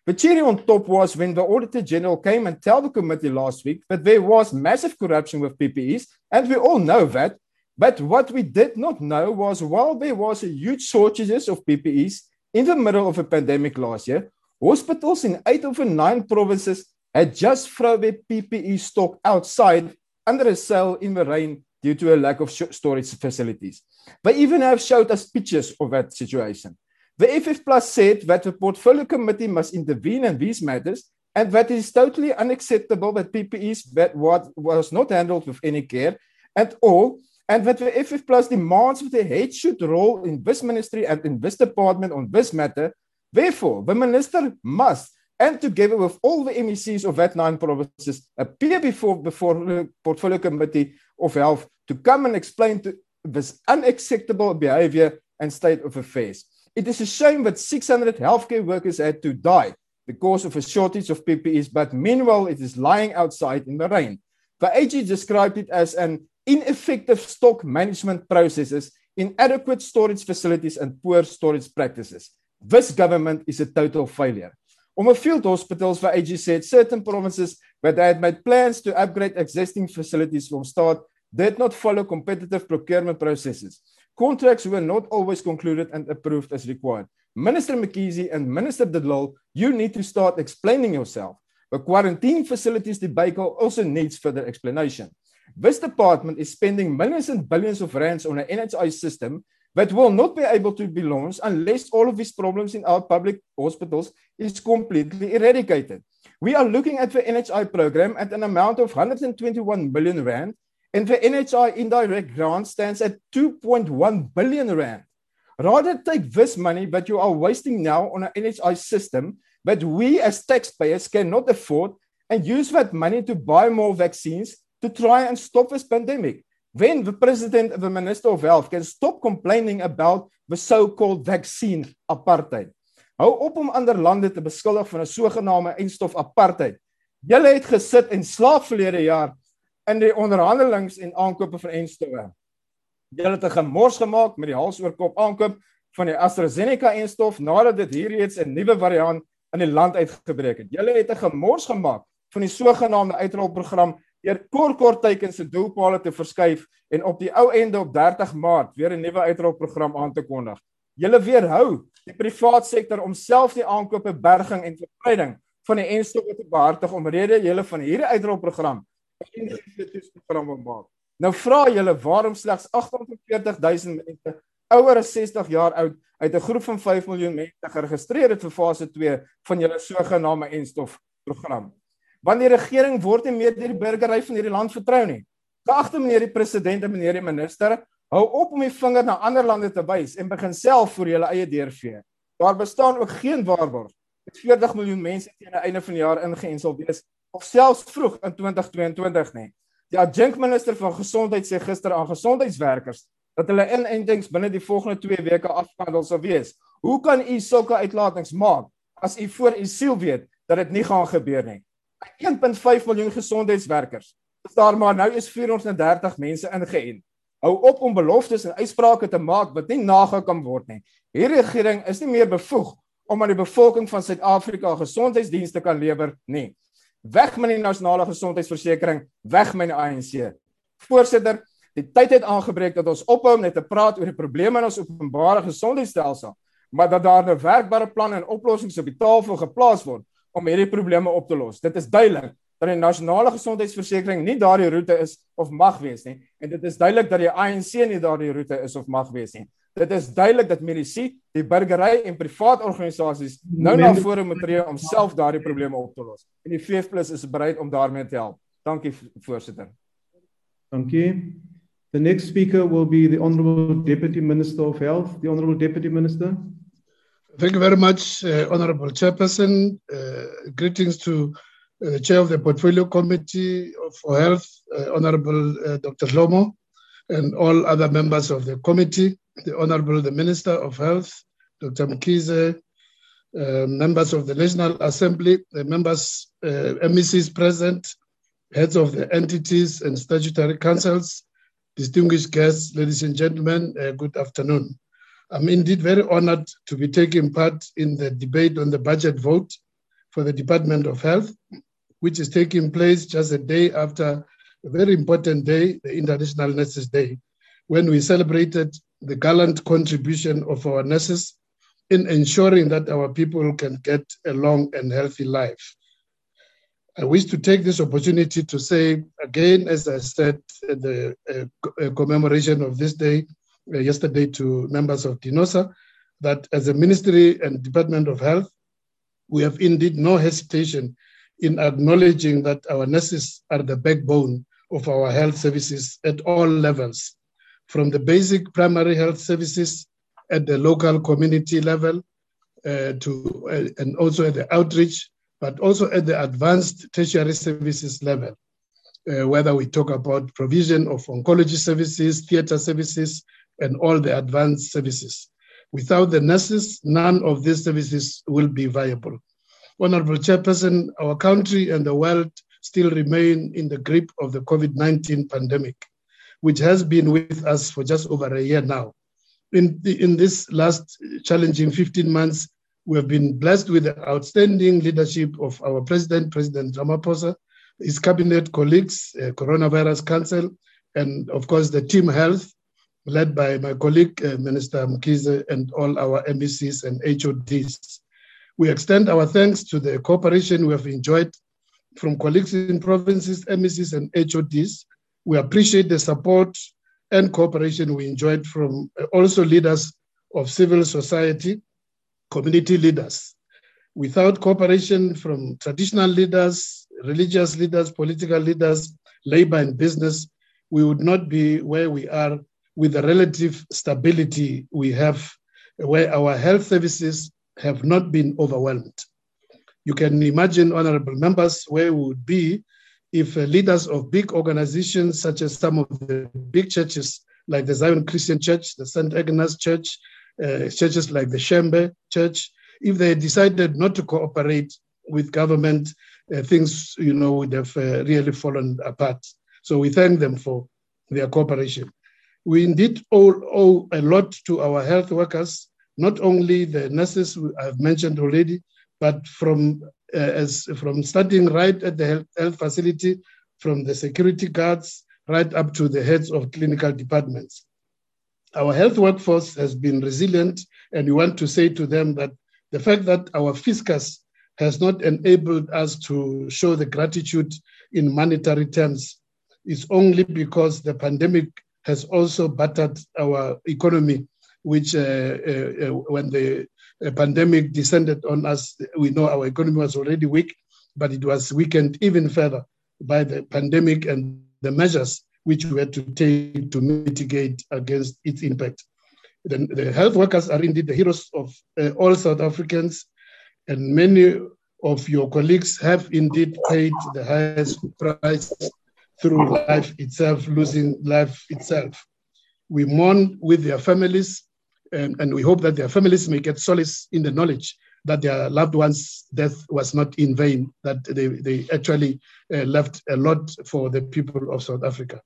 The cherry on top was when the Auditor General came and told the committee last week that there was massive corruption with PPEs, and we all know that, but what we did not know was while there was a huge shortages of PPEs in the middle of a pandemic last year, hospitals in eight of the nine provinces had just thrown their PPE stock outside under a sail in the rain due to a lack of storage facilities. They even have showed us pictures of that situation. The FF Plus said that the portfolio committee must intervene in these matters and that it is totally unacceptable that PPEs that what was not handled with any care at all, and that the FF Plus demands that the head should roll in this ministry and in this department on this matter. Therefore, the minister must, and together with all the MECs of that nine provinces, appear before before the portfolio committee of health to come and explain to this unacceptable behavior and state of affairs. It is a shame that 600 healthcare workers had to die because of a shortage of PPEs, but meanwhile, it is lying outside in the rain. The AG described it as an ineffective stock management processes, inadequate storage facilities, and poor storage practices. This government is a total failure. Om 'n field hospitals vir AG said certain provinces that they had made plans to upgrade existing facilities from start did not follow competitive procurement processes. Contracts were not always concluded and approved as required. Minister Mkhize and Minister De Lille, you need to start explaining yourself. The quarantine facilities debacle also needs further explanation. This department is spending millions and billions of rands on an NHI system that will not be able to be launched unless all of these problems in our public hospitals is completely eradicated. We are looking at the NHI program at an amount of 121 billion rand and the NHI indirect grant stands at 2.1 billion rand. Rather take this money that you are wasting now on an NHI system that we as taxpayers cannot afford and use that money to buy more vaccines to try and stop this pandemic. Then the president and the minister of health can stop complaining about the so-called vaccine apartheid. Hou op om ander lande te beskuldig van 'n sogenaamde enstof apartheid. Julle het gesit en slaap verlede jaar in die onderhandelings en aankope van enstowwe. Julle het 'n gemors gemaak met die hals oor kop aankoop van die AstraZeneca enstof nadat dit hier reeds 'n nuwe variant in die land uitgebreek het. Julle het 'n gemors gemaak van die sogenaamde uitrolprogram deur kort kort tydens se doelpale te verskuif en op die ou ende op 30 Maart weer 'n nuwe uitrolprogram aan te kondig. Julle weerhou die privaat sektor om self die aankope, berging en verspreiding van die enstowwe te behartig omrede julle van hierdie uitrolprogram wil maak. Nou vra julle waarom slegs 840000 mense ouer as 60 jaar oud uit 'n groep van 5 miljoen mense geregistreer het vir fase 2 van julle sogenaamde enstof program. Want die regering word nie meer deur die burgery van hierdie land vertrou nie. Geagte meneer die president en meneer die minister, hou op om die vinger na ander lande te wys en begin self vir julle eie deur vee. Daar bestaan ook geen waarborg dat 40 miljoen mense teen die einde van die jaar ingeënsel wees of selfs vroeg in 2022 nie. Die adjunct minister van gesondheid sê gister aan gesondheidswerkers dat hulle inentings binne die volgende 2 weke afhandel sou wees. Hoe kan u sulke uitlatings maak as u voor u siel weet dat dit nie gaan gebeur nie? 1.5 miljoen gesondheidswerkers. Is daar maar nou is 430 mense ingeënt. Hou op om beloftes en uitsprake te maak wat nie nagekom kan word nie. Hierdie regering is nie meer bevoeg om aan die bevolking van Suid-Afrika gesondheidsdienste kan lewer nie. Weg met die nasionale gesondheidsversekering, weg met die ANC. Voorsitter, die tyd het aangebreek dat ons ophou net te praat oor die probleme in ons openbare gesondheidstelsel, maar dat daar 'n werkbare plan en oplossings op die tafel geplaas word om hierdie probleme op te los. Dit is duidelik dat die nasionale gesondheidsversekering nie daardie roete is of mag wees nie en dit is duidelik dat die ANC nie daardie roete is of mag wees nie. Dit is duidelik dat mediese, die burgery en privaat organisasies nou na vore moet tree om self daardie probleme op te los. En die VF+ is bereid om daarmee te help. Dankie voorsitter. Dankie. The next speaker will be the Honorable Deputy Minister of Health, the Honorable Deputy Minister. Thank you very much, uh, Honorable Chairperson. Uh, greetings to uh, the Chair of the Portfolio Committee for Health, uh, Honorable uh, Dr. Lomo, and all other members of the committee the Honorable the Minister of Health, Dr. Mkhize, uh, members of the National Assembly, the members, uh, MECs present, heads of the entities and statutory councils, distinguished guests, ladies and gentlemen, uh, good afternoon. I'm indeed very honored to be taking part in the debate on the budget vote for the Department of Health, which is taking place just a day after a very important day, the International Nurses Day, when we celebrated the gallant contribution of our nurses in ensuring that our people can get a long and healthy life. I wish to take this opportunity to say again, as I said at the uh, commemoration of this day uh, yesterday to members of DENOSA, that as a Ministry and Department of Health, we have indeed no hesitation in acknowledging that our nurses are the backbone of our health services at all levels, from the basic primary health services at the local community level uh, to uh, and also at the outreach but also at the advanced tertiary services level, uh, whether we talk about provision of oncology services, theater services, and all the advanced services. Without the nurses, none of these services will be viable. Honorable Chairperson, our country and the world still remain in the grip of the COVID 19 pandemic, which has been with us for just over a year now. In, the, in this last challenging 15 months, we have been blessed with the outstanding leadership of our President, President Ramaphosa, his cabinet colleagues, uh, Coronavirus Council, and of course the team health, led by my colleague, uh, Minister Mkhize, and all our MECs and HODs. We extend our thanks to the cooperation we have enjoyed from colleagues in provinces, MECs, and HODs. We appreciate the support and cooperation we enjoyed from uh, also leaders of civil society, community leaders. Without cooperation from traditional leaders, religious leaders, political leaders, labor and business, we would not be where we are with the relative stability we have, where our health services have not been overwhelmed. You can imagine, honorable members, where we would be if uh, leaders of big organizations, such as some of the big churches, like the Zion Christian Church, the St. Agnes Church, uh, churches like the Shembe Church, if they decided not to cooperate with government, uh, things you know would have uh, really fallen apart. So we thank them for their cooperation. We indeed owe, owe a lot to our health workers, not only the nurses I've mentioned already, but from uh, as from starting right at the health, health facility, from the security guards right up to the heads of clinical departments. Our health workforce has been resilient, and we want to say to them that the fact that our fiscus has not enabled us to show the gratitude in monetary terms is only because the pandemic has also battered our economy, which uh, uh, uh when the uh, pandemic descended on us, we know our economy was already weak, but it was weakened even further by the pandemic and the measures which we had to take to mitigate against its impact. The, the health workers are indeed the heroes of uh, all South Africans, and many of your colleagues have indeed paid the highest price through life itself, losing life itself. We mourn with their families, and, and we hope that their families may get solace in the knowledge that their loved one's death was not in vain, that they, they actually uh, left a lot for the people of South Africa.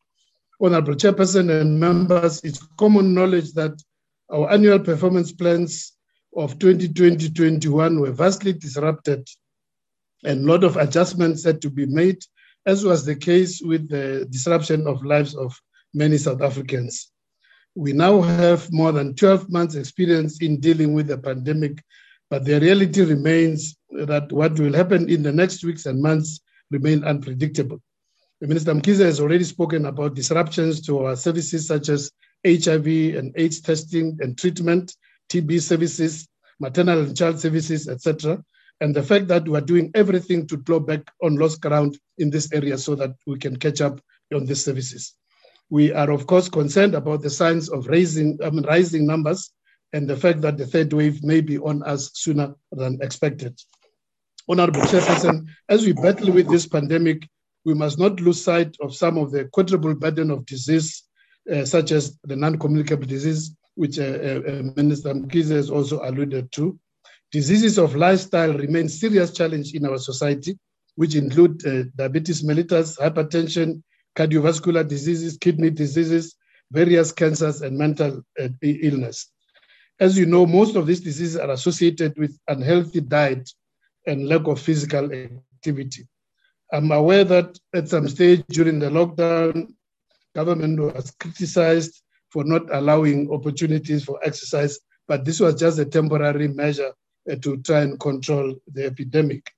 Honorable Chairperson and members, it's common knowledge that our annual performance plans of 2020-21 were vastly disrupted and a lot of adjustments had to be made, as was the case with the disruption of lives of many South Africans. We now have more than 12 months experience in dealing with the pandemic, but the reality remains that what will happen in the next weeks and months remain unpredictable. Minister Mkhize has already spoken about disruptions to our services such as HIV and AIDS testing and treatment, TB services, maternal and child services, etc. And the fact that we are doing everything to claw back on lost ground in this area so that we can catch up on these services. We are, of course, concerned about the signs of raising, I mean, rising numbers and the fact that the third wave may be on us sooner than expected. Honorable Chairperson, as we battle with this pandemic, we must not lose sight of some of the quadruple burden of disease, uh, such as the non-communicable disease, which uh, uh, uh Minister Mkhize has also alluded to. Diseases of lifestyle remain serious challenge in our society, which include uh, diabetes mellitus, hypertension, cardiovascular diseases, kidney diseases, various cancers, and mental illness. As you know, most of these diseases are associated with unhealthy diet and lack of physical activity. I'm aware that at some stage during the lockdown, government was criticized for not allowing opportunities for exercise, but this was just a temporary measure uh, to try and control the epidemic.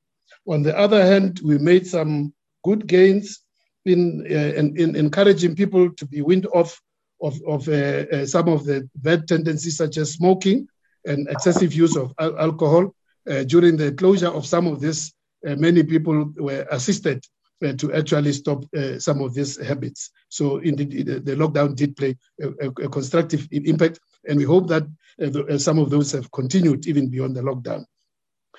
On the other hand, we made some good gains in, uh, in, in encouraging people to be weaned off of, of uh, uh, some of the bad tendencies, such as smoking and excessive use of al- alcohol. Uh, during the closure of some of this, uh, many people were assisted uh, to actually stop some of these habits. So, indeed, the, lockdown did play a, a, constructive impact, and we hope that the, some of those have continued even beyond the lockdown.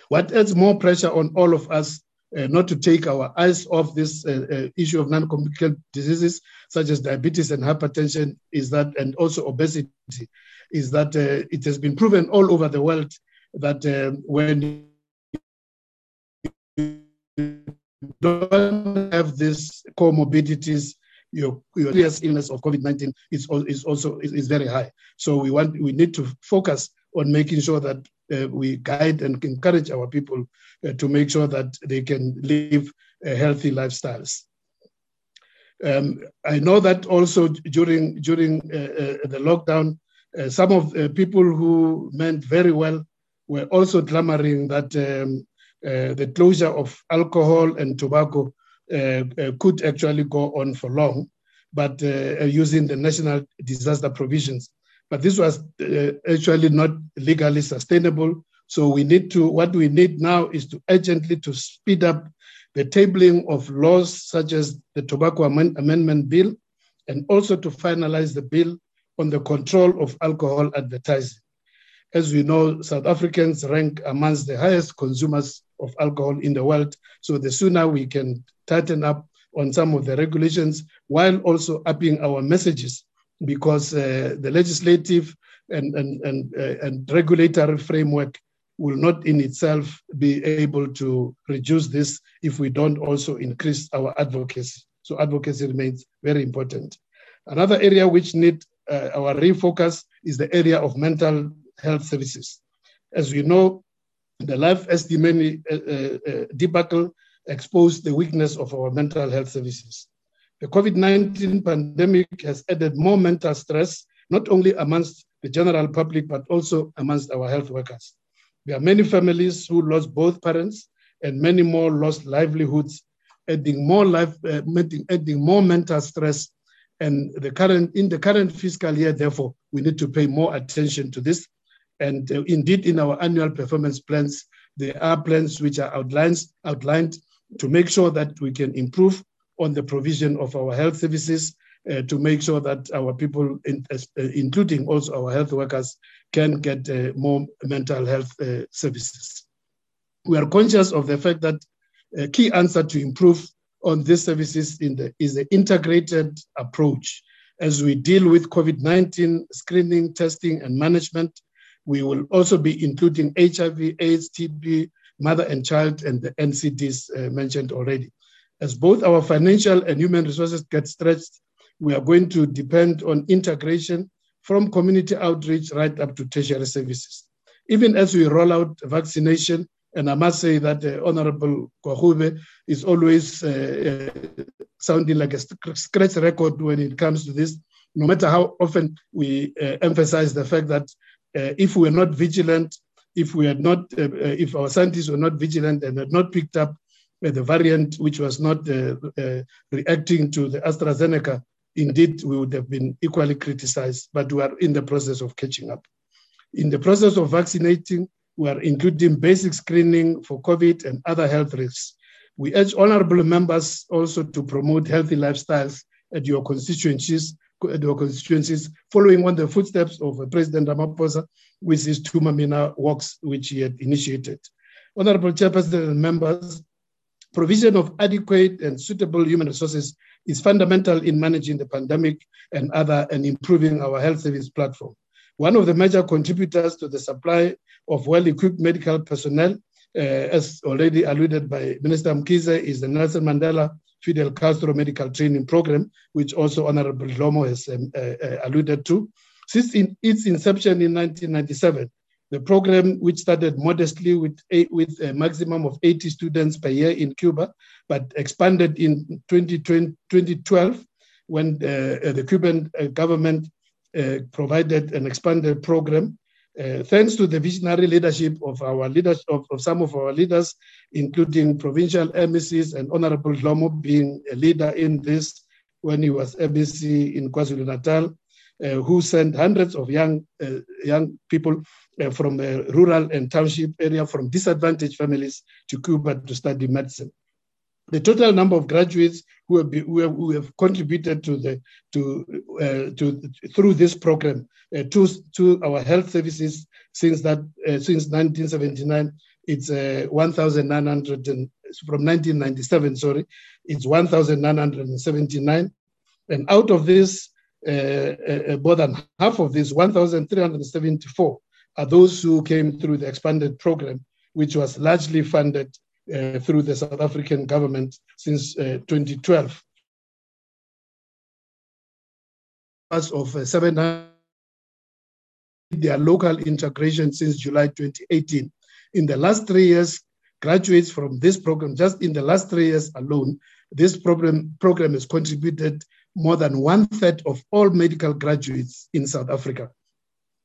What adds more pressure on all of us uh, not to take our eyes off this uh, uh, issue of non-communicable diseases such as diabetes and hypertension is that, and also obesity, is that uh, it has been proven all over the world that um, when you don't have these comorbidities, your, your serious illness of COVID-19 is, is also is, is very high. So we want we need to focus on making sure that uh, we guide and encourage our people uh, to make sure that they can live healthy lifestyles. Um, I know that also during during uh, the lockdown, some of the people who meant very well were also clamoring that um, uh, the closure of alcohol and tobacco uh, uh, could actually go on for long, but using the national disaster provisions. But this was uh, actually not legally sustainable. So we need to, what we need now is to urgently to speed up the tabling of laws such as the Tobacco Amendment Bill, and also to finalize the bill on the control of alcohol advertising. As we know, South Africans rank amongst the highest consumers of alcohol in the world. So the sooner we can tighten up on some of the regulations while also upping our messages, because uh, the legislative and, and, and, uh, and regulatory framework will not in itself be able to reduce this if we don't also increase our advocacy. So advocacy remains very important. Another area which need uh, our refocus is the area of mental health services. As we know, the Life Esidimeni uh, uh, uh, debacle exposed the weakness of our mental health services. The COVID 19 pandemic has added more mental stress, not only amongst the general public, but also amongst our health workers. There are many families who lost both parents, and many more lost livelihoods, adding more life, uh, adding more mental stress. And the current in the current fiscal year, therefore, we need to pay more attention to this and uh, indeed, in our annual performance plans, there are plans which are outlined, outlined to make sure that we can improve on the provision of our health services, uh, to make sure that our people, in, uh, including also our health workers, can get uh, more mental health uh, services. We are conscious of the fact that a key answer to improve on these services the, is the integrated approach as we deal with COVID 19 screening, testing, and management we will also be including HIV, AIDS, TB, mother and child, and the NCDs uh, mentioned already. As both our financial and human resources get stretched, we are going to depend on integration from community outreach right up to tertiary services. Even as we roll out vaccination, and I must say that uh, Honorable Gwarube is always uh, uh, sounding like a scratch record when it comes to this. No matter how often we uh, emphasize the fact that uh, if we are not vigilant, if we had not, uh, if our scientists were not vigilant and had not picked up Uh, the variant which was not uh, uh, reacting to the AstraZeneca, indeed we would have been equally criticized, but we are in the process of catching up. In the process of vaccinating, we are including basic screening for COVID and other health risks. We urge honorable members also to promote healthy lifestyles at your constituencies the constituencies, following on the footsteps of President Ramaphosa with his Thuma Mina walks, which he had initiated. Honorable Chairperson and members, provision of adequate and suitable human resources is fundamental in managing the pandemic and other and improving our health service platform. One of the major contributors to the supply of well-equipped medical personnel, uh, as already alluded by Minister Mkhize, is the Nelson Mandela Fidel Castro Medical Training Program, which also Honorable Dhlomo has um, uh, uh, alluded to. Since in its inception in 1997, the program, which started modestly with, eight, with a maximum of 80 students per year in Cuba, but expanded in 2020, 2012 when uh, the Cuban uh, government uh, provided an expanded program, Uh, thanks to the visionary leadership of our leaders, of, of, some of our leaders, including provincial MECs and Honorable Dhlomo being a leader in this when he was MEC in KwaZulu-Natal, uh, who sent hundreds of young uh, young people uh, from rural and township area from disadvantaged families to Cuba to study medicine. The total number of graduates who have, who have, who have contributed to the to uh, to through this program uh, to to our health services since that uh, since 1979 it's uh, 1900 from 1997 sorry it's 1979 and out of this uh, uh, more than half of these, 1374 are those who came through the expanded program which was largely funded uh, through the South African government since uh, 2012. As of uh, 700, their local integration since July 2018. In the last three years, graduates from this program, just in the last three years alone, this program, program has contributed more than one third of all medical graduates in South Africa.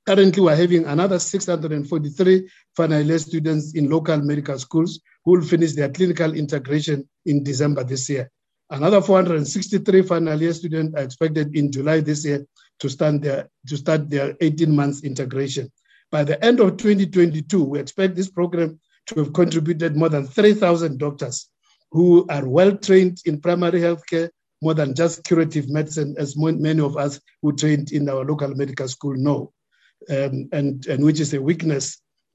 Currently, we're having another 643 final year students in local medical schools who will finish their clinical integration in December this year. Another 463 final year students are expected in July this year to start their, to start their 18 months integration. By the end of 2022, we expect this program to have contributed more than 3,000 doctors who are well trained in primary healthcare, more than just curative medicine, as many of us who trained in our local medical school know um, and, and which is a weakness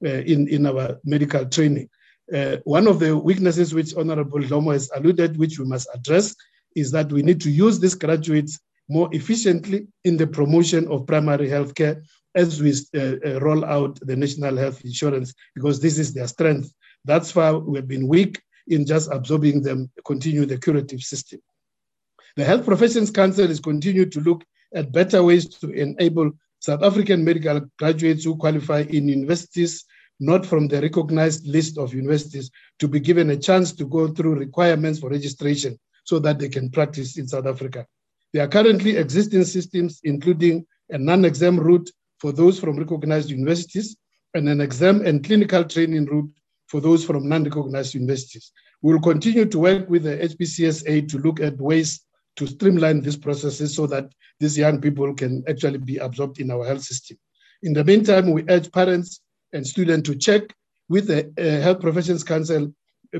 uh, in, in our medical training. Uh, one of the weaknesses which Honorable Dhlomo has alluded, which we must address, is that we need to use these graduates more efficiently in the promotion of primary health care as we uh, uh, roll out the national health insurance, because this is their strength. That's why we've been weak in just absorbing them, continue the curative system. The Health Professions Council is continuing to look at better ways to enable South African medical graduates who qualify in universities not from the recognized list of universities to be given a chance to go through requirements for registration so that they can practice in South Africa. There are currently existing systems, including a non exam route for those from recognized universities and an exam and clinical training route for those from non recognized universities. We will continue to work with the HPCSA to look at ways to streamline these processes so that these young people can actually be absorbed in our health system. In the meantime, we urge parents and students to check with the uh, Health Professions Council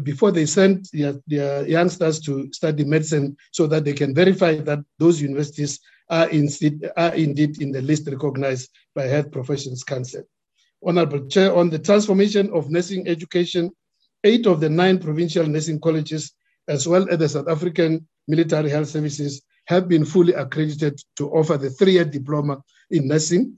before they send their, their, youngsters to study medicine so that they can verify that those universities are, in, are indeed in the list recognized by Health Professions Council. Honorable Chair, on the transformation of nursing education, eight of the nine provincial nursing colleges, as well as the South African military health services have been fully accredited to offer the three-year diploma in nursing,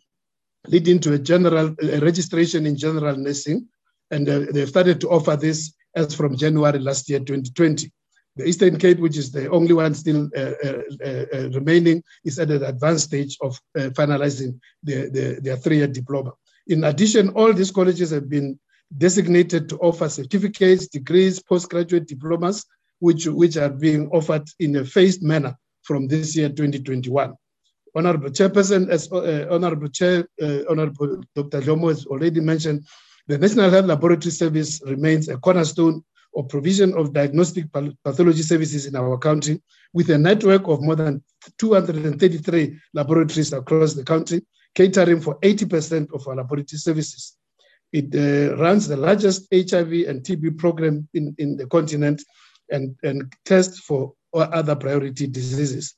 leading to a general a registration in general nursing. And uh, they've started to offer this as from January last year, 2020. The Eastern Cape, which is the only one still uh, uh, uh, uh remaining, is at an advanced stage of uh, finalizing the, the, their three-year diploma. In addition, all these colleges have been designated to offer certificates, degrees, postgraduate diplomas, which, which are being offered in a phased manner from this year 2021. Honorable Chairperson, as uh, Honorable Chair, uh, Honorable Dr. Dhlomo has already mentioned, the National Health Laboratory Service remains a cornerstone of provision of diagnostic pathology services in our country, with a network of more than 233 laboratories across the country, catering for 80% of our laboratory services. It uh, runs the largest HIV and TB program in, in the continent and, and test for other priority diseases.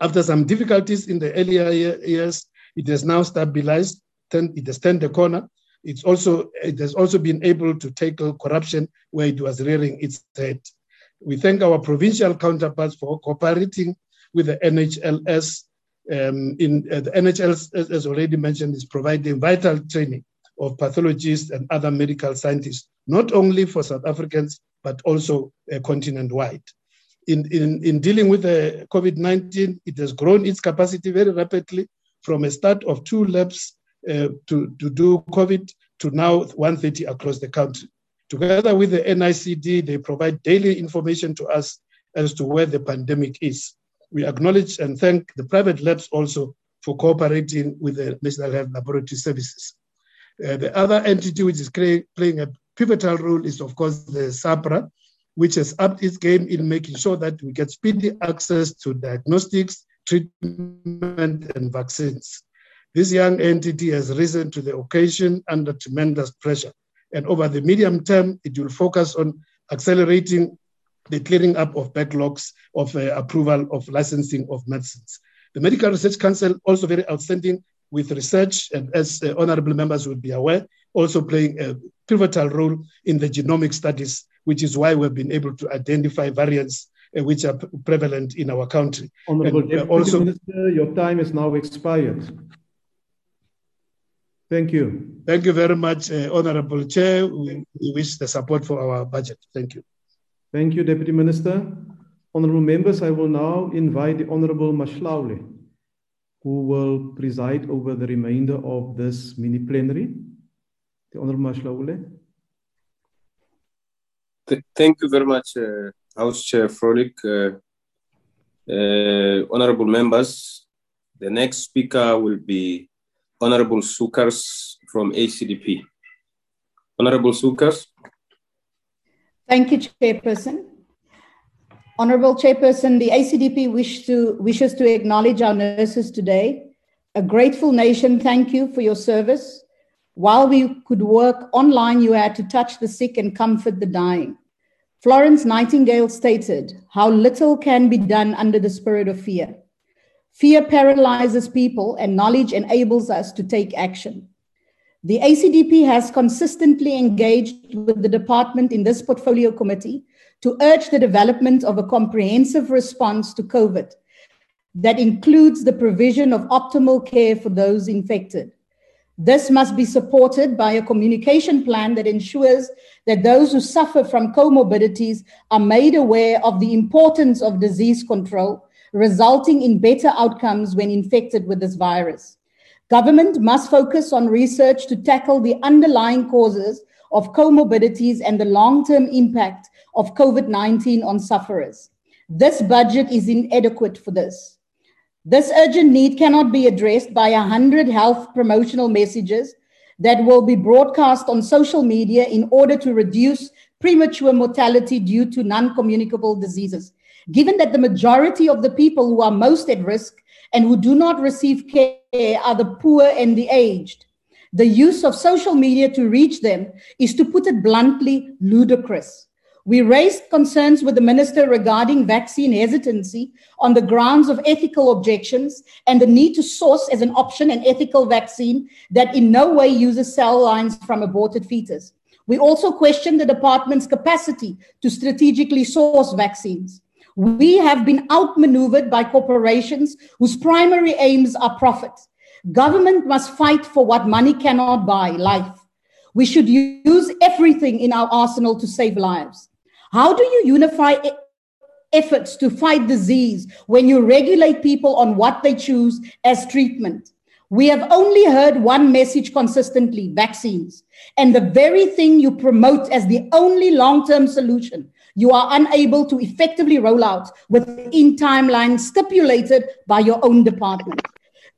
After some difficulties in the earlier years, it has now stabilized, it has turned the corner. It's also, it has also been able to tackle corruption where it was rearing its head. We thank our provincial counterparts for cooperating with the NHLS. Um, in uh, the NHLS, as already mentioned, is providing vital training of pathologists and other medical scientists, not only for South Africans, but also uh, continent wide. In, in, in dealing with the COVID 19, it has grown its capacity very rapidly from a start of two labs uh, to, to do COVID to now 130 across the country. Together with the NICD, they provide daily information to us as to where the pandemic is. We acknowledge and thank the private labs also for cooperating with the National Health Laboratory Services. Uh, the other entity which is playing a pivotal role is, of course, the SAHPRA, which has upped its game in making sure that we get speedy access to diagnostics, treatment, and vaccines. This young entity has risen to the occasion under tremendous pressure. And over the medium term, it will focus on accelerating the clearing up of backlogs of uh, approval of licensing of medicines. The Medical Research Council also very outstanding with research, and as uh, honorable members will be aware, also playing a pivotal role in the genomic studies, which is why we've been able to identify variants uh, which are prevalent in our country. Honorable and, uh, Deputy also, Minister, your time is now expired. Thank you. Thank you very much, uh, Honorable Chair. We, we wish the support for our budget. Thank you. Thank you, Deputy Minister. Honorable members, I will now invite the Honorable Mashlaule, who will preside over the remainder of this mini plenary. The Honorable Mashlaule. Th thank you very much, uh, House Chair Frolick. Uh, uh, honorable members, the next speaker will be Honorable Sukers from ACDP. Honorable Sukers. Thank you, Chairperson. Honorable Chairperson, the ACDP wish to, wishes to acknowledge our nurses today. A grateful nation, thank you for your service. While we could work online, you had to touch the sick and comfort the dying. Florence Nightingale stated, How little can be done under the spirit of fear. Fear paralyzes people, and knowledge enables us to take action. The ACDP has consistently engaged with the department in this portfolio committee to urge the development of a comprehensive response to COVID that includes the provision of optimal care for those infected. This must be supported by a communication plan that ensures that those who suffer from comorbidities are made aware of the importance of disease control, resulting in better outcomes when infected with this virus. Government must focus on research to tackle the underlying causes of comorbidities and the long term impact of COVID 19 on sufferers. This budget is inadequate for this. This urgent need cannot be addressed by 100 health promotional messages that will be broadcast on social media in order to reduce premature mortality due to non communicable diseases. Given that the majority of the people who are most at risk and who do not receive care are the poor and the aged. The use of social media to reach them is, to put it bluntly, ludicrous. We raised concerns with the minister regarding vaccine hesitancy on the grounds of ethical objections and the need to source as an option an ethical vaccine that in no way uses cell lines from aborted fetus. We also questioned the department's capacity to strategically source vaccines. We have been outmaneuvered by corporations whose primary aims are profit. Government must fight for what money cannot buy life. We should use everything in our arsenal to save lives. How do you unify efforts to fight disease when you regulate people on what they choose as treatment? We have only heard one message consistently vaccines. And the very thing you promote as the only long term solution you are unable to effectively roll out within timelines stipulated by your own department.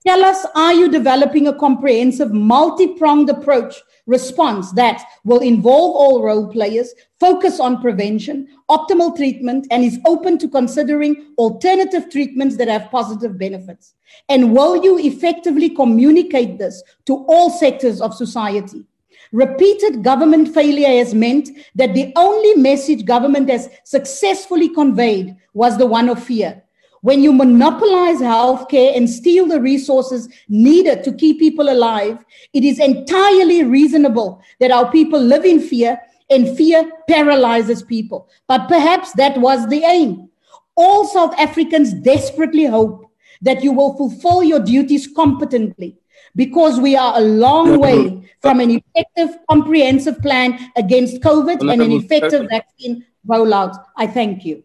Tell us, are you developing a comprehensive, multi pronged approach response that will involve all role players, focus on prevention, optimal treatment, and is open to considering alternative treatments that have positive benefits? And will you effectively communicate this to all sectors of society? Repeated government failure has meant that the only message government has successfully conveyed was the one of fear. When you monopolize healthcare and steal the resources needed to keep people alive, it is entirely reasonable that our people live in fear and fear paralyzes people. But perhaps that was the aim. All South Africans desperately hope that you will fulfill your duties competently because we are a long way from an effective, comprehensive plan against COVID and an effective vaccine rollout. I thank you.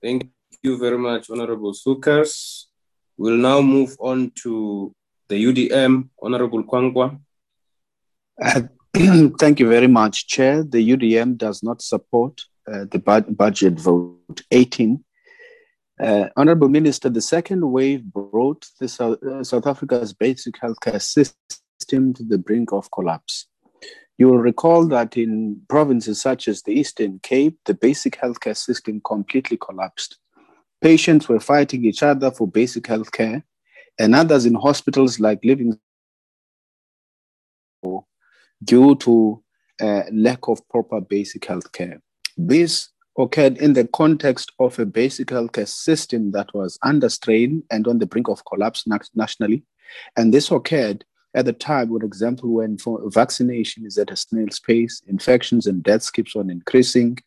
Thank you very much, Honorable Sukers. We'll now move on to the UDM, Honorable Kwankwa. Uh, thank you very much, Chair. The UDM does not support uh, the budget vote 18 uh, Honorable Minister, the second wave brought the South, uh, South Africa's basic healthcare system to the brink of collapse. You will recall that in provinces such as the Eastern Cape, the basic healthcare system completely collapsed. Patients were fighting each other for basic healthcare, and others in hospitals like living due to uh, lack of proper basic healthcare. This occurred in the context of a basic healthcare system that was under strain and on the brink of collapse nationally. And this occurred at the time, for example, when vaccination is at a snail's pace, infections and deaths keeps on increasing.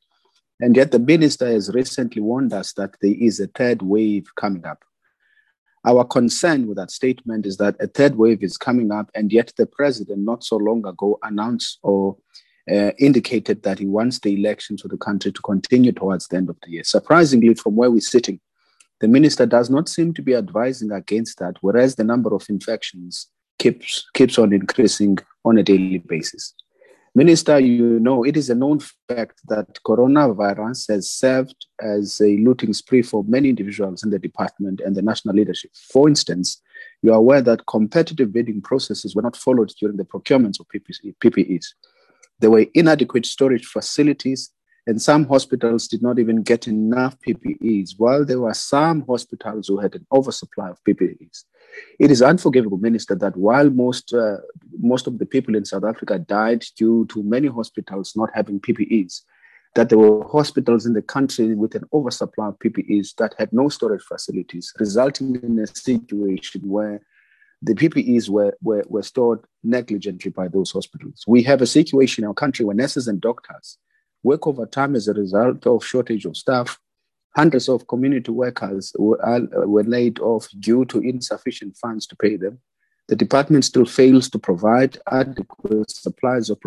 And yet the minister has recently warned us that there is a third wave coming up. Our concern with that statement is that a third wave is coming up, and yet the president not so long ago announced or uh, indicated that he wants the elections of the country to continue towards the end of the year. Surprisingly, from where we're sitting, the minister does not seem to be advising against that, whereas the number of infections keeps, keeps on increasing on a daily basis. Minister, you know, it is a known fact that coronavirus has served as a looting spree for many individuals in the department and the national leadership. For instance, you are aware that competitive bidding processes were not followed during the procurements of PPEs. There were inadequate storage facilities, and some hospitals did not even get enough PPEs, while there were some hospitals who had an oversupply of PPEs. It is unforgivable, Minister, that while most, uh, most of the people in South Africa died due to many hospitals not having PPEs, that there were hospitals in the country with an oversupply of PPEs that had no storage facilities, resulting in a situation where the PPEs were, were, were stored negligently by those hospitals. We have a situation in our country where nurses and doctors work overtime as a result of shortage of staff. Hundreds of community workers were, were laid off due to insufficient funds to pay them. The department still fails to provide adequate supplies of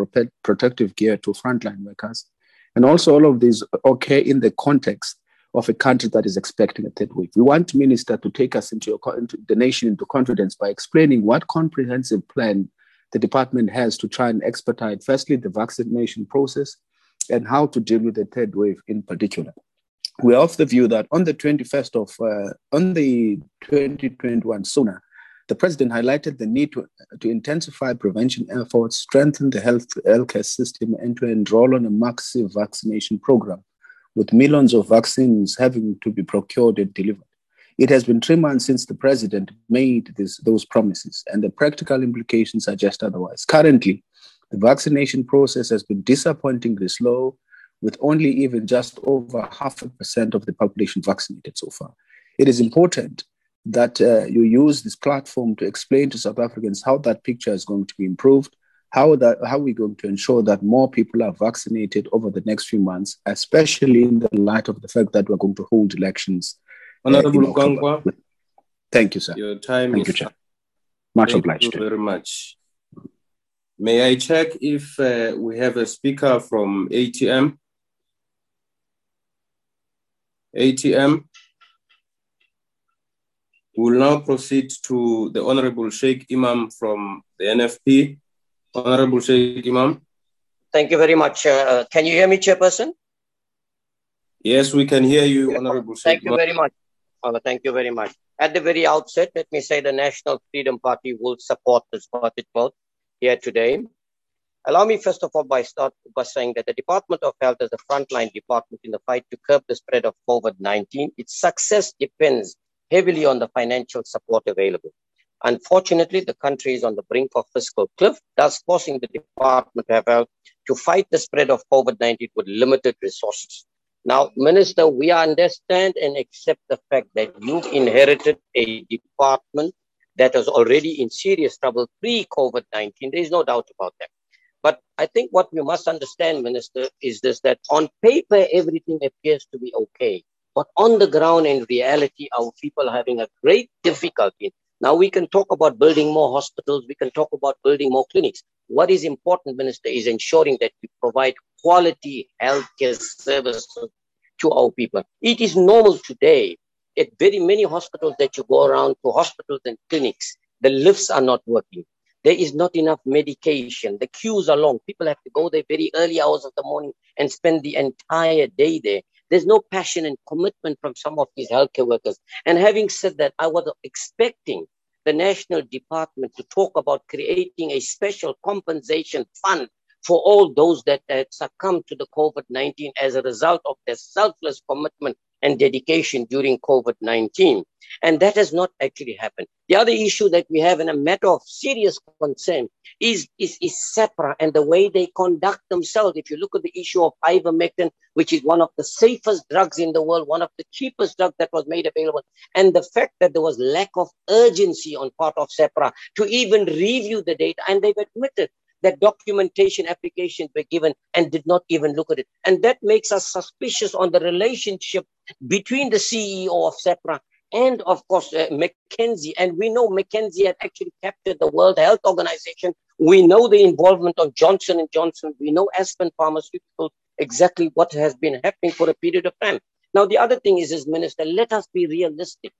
protective gear to frontline workers. And also, all of these occur in the context of a country that is expecting a third wave. We want Minister to take us into, into the nation into confidence by explaining what comprehensive plan the department has to try and expedite, firstly, the vaccination process and how to deal with the third wave in particular. We're of the view that on the 21st of, uh, on the 2021 sooner, the president highlighted the need to, to intensify prevention efforts, strengthen the health healthcare system, and to enroll on a massive vaccination program with millions of vaccines having to be procured and delivered. It has been three months since the president made this, those promises, and the practical implications suggest otherwise. Currently, the vaccination process has been disappointingly slow, with only even just over half a percent of the population vaccinated so far. It is important that uh, you use this platform to explain to South Africans how that picture is going to be improved how that how are we going to ensure that more people are vaccinated over the next few months, especially in the light of the fact that we're going to hold elections? Uh, Honorable uh, Thank you, sir. Your time Thank is you, Chair. Much Thank obliged. you very much. May I check if uh, we have a speaker from ATM? ATM. We will now proceed to the Honorable Shaik Emam from the NFP. Honorable Shaik Emam. Thank you very much. Uh, can you hear me, Chairperson? Yes, we can hear you, Honorable Thank you very much. Oh, thank you very much. At the very outset, let me say the National Freedom Party will support this budget vote here today. Allow me, first of all, by start by saying that the Department of Health is a frontline department in the fight to curb the spread of COVID-19. Its success depends heavily on the financial support available. Unfortunately, the country is on the brink of fiscal cliff, thus forcing the Department of Health to fight the spread of COVID-19 with limited resources. Now, Minister, we understand and accept the fact that you've inherited a department that was already in serious trouble pre-COVID-19. There is no doubt about that. But I think what we must understand, Minister, is this, that on paper, everything appears to be okay. But on the ground, in reality, our people are having a great difficulty now we can talk about building more hospitals. We can talk about building more clinics. What is important, Minister, is ensuring that we provide quality healthcare services to our people. It is normal today at very many hospitals that you go around to hospitals and clinics, the lifts are not working. There is not enough medication. The queues are long. People have to go there very early hours of the morning and spend the entire day there. There's no passion and commitment from some of these healthcare workers. And having said that, I was expecting the national department to talk about creating a special compensation fund for all those that had succumbed to the COVID 19 as a result of their selfless commitment and dedication during COVID 19. And that has not actually happened. The other issue that we have, and a matter of serious concern, is, is, is SAHPRA and the way they conduct themselves. If you look at the issue of ivermectin, which is one of the safest drugs in the world, one of the cheapest drugs that was made available, and the fact that there was lack of urgency on part of SAHPRA to even review the data, and they've admitted that documentation applications were given and did not even look at it. And that makes us suspicious on the relationship between the CEO of SAHPRA and of course uh. And we know McKinsey had actually captured the World Health Organization. We know the involvement of Johnson and Johnson. We know Aspen Pharmaceuticals exactly what has been happening for a period of time. Now the other thing is, is Minister, let us be realistic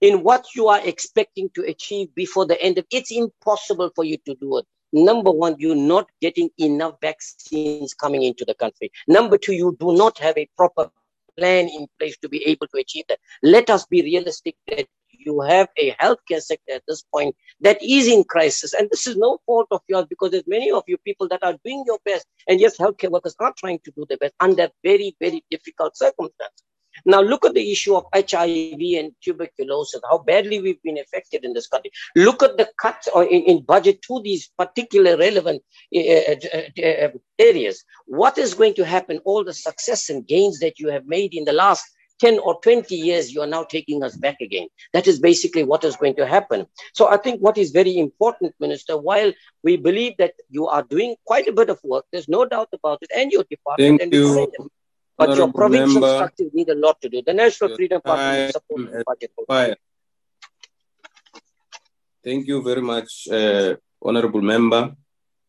in what you are expecting to achieve before the end of it's impossible for you to do it number one, you're not getting enough vaccines coming into the country. Number two, you do not have a proper plan in place to be able to achieve that. Let us be realistic that you have a healthcare sector at this point that is in crisis. And this is no fault of yours because there's many of you people that are doing your best. And yes, healthcare workers are trying to do their best under very, very difficult circumstances. Now look at the issue of HIV and tuberculosis, how badly we've been affected in this country. Look at the cuts in, in budget to these particular relevant uh, areas. What is going to happen? All the success and gains that you have made in the last 10 or 20 years, you are now taking us back again. That is basically what is going to happen. So I think what is very important, Minister, while we believe that you are doing quite a bit of work, there's no doubt about it, and your department, Thank and you. But your provincial member. structures need a lot to do. The National Your Freedom Party time will support the budget. expired. Thank you very much, uh, Honorable Member.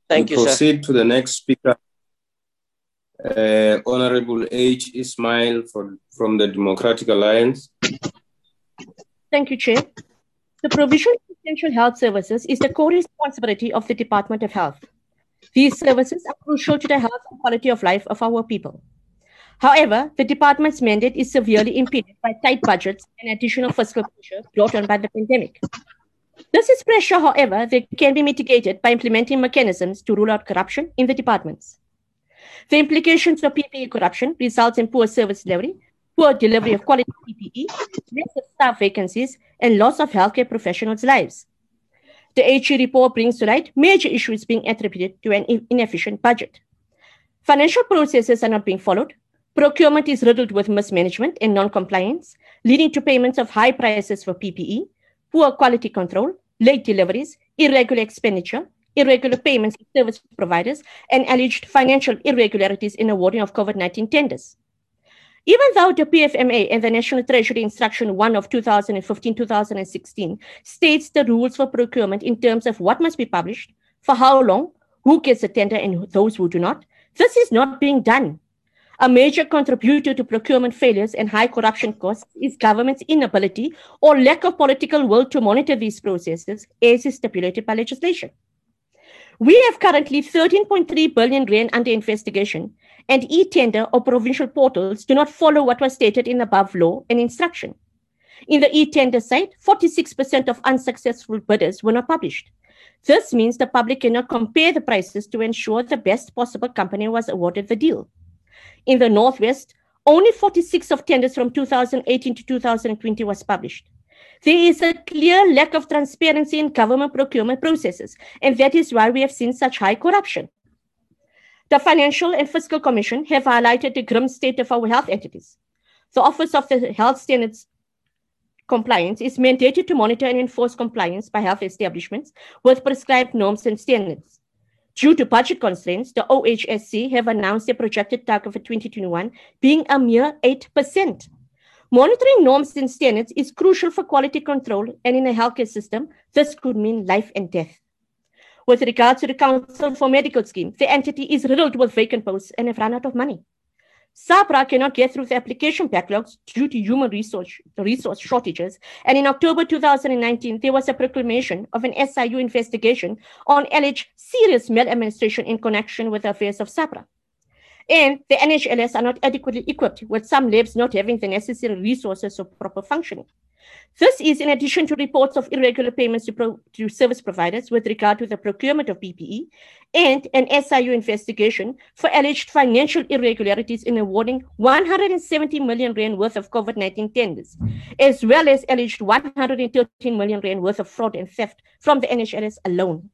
Thank we you, sir. proceed to the next speaker, uh, Honorable H. Ismail from, from the Democratic Alliance. Thank you, Chair. The provision of essential health services is the core responsibility of the Department of Health. These services are crucial to the health and quality of life of our people. However, the department's mandate is severely impeded by tight budgets and additional fiscal pressure brought on by the pandemic. This is pressure, however, that can be mitigated by implementing mechanisms to rule out corruption in the departments. The implications of PPE corruption results in poor service delivery, poor delivery of quality PPE, lesser staff vacancies, and loss of healthcare professionals' lives. The HE report brings to light major issues being attributed to an in- inefficient budget. Financial processes are not being followed. Procurement is riddled with mismanagement and non-compliance, leading to payments of high prices for PPE, poor quality control, late deliveries, irregular expenditure, irregular payments to service providers, and alleged financial irregularities in awarding of COVID 19 tenders. Even though the PFMA and the National Treasury Instruction 1 of 2015 2016 states the rules for procurement in terms of what must be published, for how long, who gets a tender, and those who do not, this is not being done. A major contributor to procurement failures and high corruption costs is government's inability or lack of political will to monitor these processes as is stipulated by legislation. We have currently 13.3 billion rand under investigation, and e-tender or provincial portals do not follow what was stated in the above law and instruction. In the e-tender site, 46% of unsuccessful bidders were not published. This means the public cannot compare the prices to ensure the best possible company was awarded the deal. In the Northwest, only 46 of tenders from 2018 to 2020 was published. There is a clear lack of transparency in government procurement processes, and that is why we have seen such high corruption. The Financial and Fiscal Commission have highlighted the grim state of our health entities. The Office of the Health Standards Compliance is mandated to monitor and enforce compliance by health establishments with prescribed norms and standards. Due to budget constraints, the OHSC have announced their projected target for 2021 being a mere 8%. Monitoring norms and standards is crucial for quality control, and in a healthcare system, this could mean life and death. With regard to the Council for Medical Scheme, the entity is riddled with vacant posts and have run out of money. SAHPRA cannot get through the application backlogs due to human resource, resource shortages. And in October 2019, there was a proclamation of an SIU investigation on alleged serious maladministration in connection with the affairs of SAHPRA. And the NHLS are not adequately equipped, with some labs not having the necessary resources for proper functioning. This is in addition to reports of irregular payments to, pro- to, service providers with regard to the procurement of PPE and an SIU investigation for alleged financial irregularities in awarding 170 million rand worth of COVID 19 tenders, as well as alleged 113 million rand worth of fraud and theft from the NHIS alone.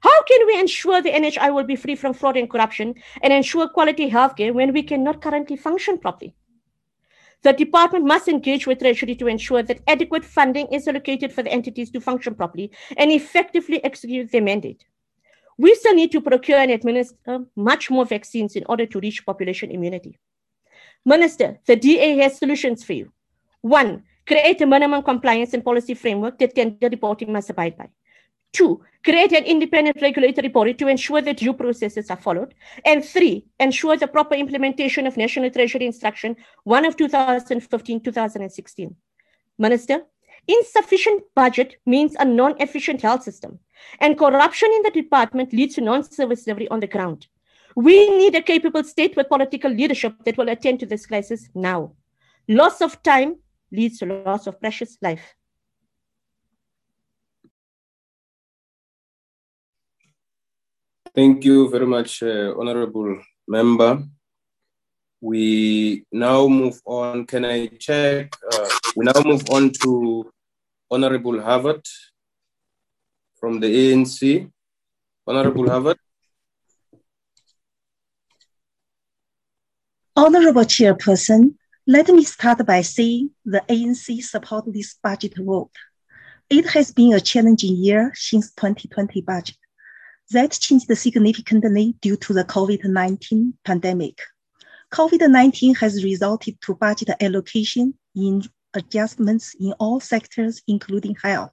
How can we ensure the NHI will be free from fraud and corruption and ensure quality healthcare when we cannot currently function properly? The department must engage with Treasury to ensure that adequate funding is allocated for the entities to function properly and effectively execute their mandate. We still need to procure and administer much more vaccines in order to reach population immunity. Minister, the DA has solutions for you. One, create a minimum compliance and policy framework that tender reporting must abide by. Two, create an independent regulatory body to ensure that due processes are followed. And three, ensure the proper implementation of National Treasury Instruction 1 of 2015-2016. Minister, insufficient budget means a non-efficient health system. And corruption in the department leads to non-service delivery on the ground. We need a capable state with political leadership that will attend to this crisis now. Loss of time leads to loss of precious life. Thank you very much, uh, Honorable Member. We now move on. Can I check? Uh, we now move on to Honorable Harvard from the ANC. Honorable Harvard. Honorable Chairperson, let me start by saying the ANC support this budget vote. It has been a challenging year since 2020 budget. That changed significantly due to the COVID-19 pandemic. COVID-19 has resulted to budget allocation in adjustments in all sectors, including health.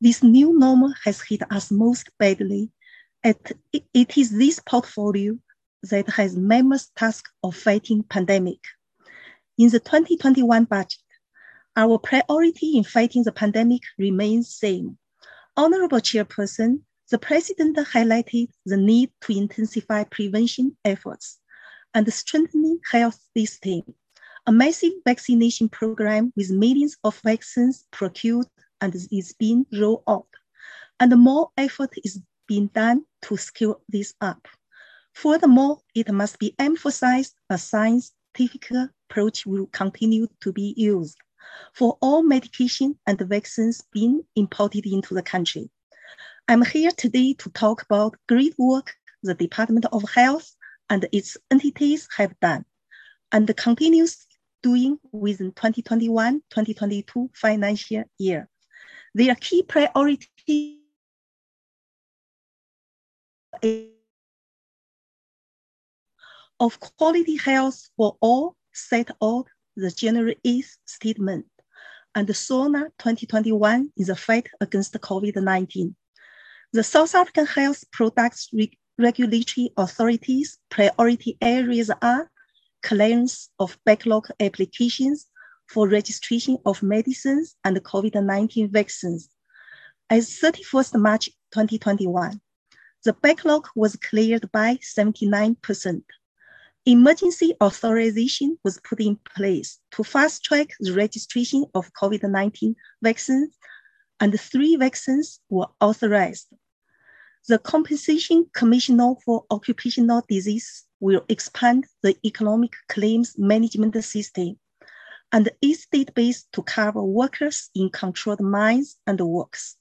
This new normal has hit us most badly. It is this portfolio that has mammoth task of fighting pandemic. In the 2021 budget, our priority in fighting the pandemic remains same. Honorable Chairperson, the President highlighted the need to intensify prevention efforts and strengthening health system. A massive vaccination program with millions of vaccines procured and is being rolled out. And more effort is being done to scale this up. Furthermore, it must be emphasized a scientific approach will continue to be used for all medication and vaccines being imported into the country. I'm here today to talk about great work the Department of Health and its entities have done and continues doing within 2021-2022 financial year. Their key priority of quality health for all set out the General Eighth Statement and the SONA 2021 is a fight against COVID-19. The South African Health Products Re Regulatory Authority's priority areas are clearance of backlog applications for registration of medicines and COVID-19 vaccines. As 31st March 2021, the backlog was cleared by 79%. Emergency authorization was put in place to fast track the registration of COVID-19 vaccines and three vaccines were authorized. The Compensation Commissioner for Occupational Disease will expand the economic claims management system and its database to cover workers in controlled mines and works.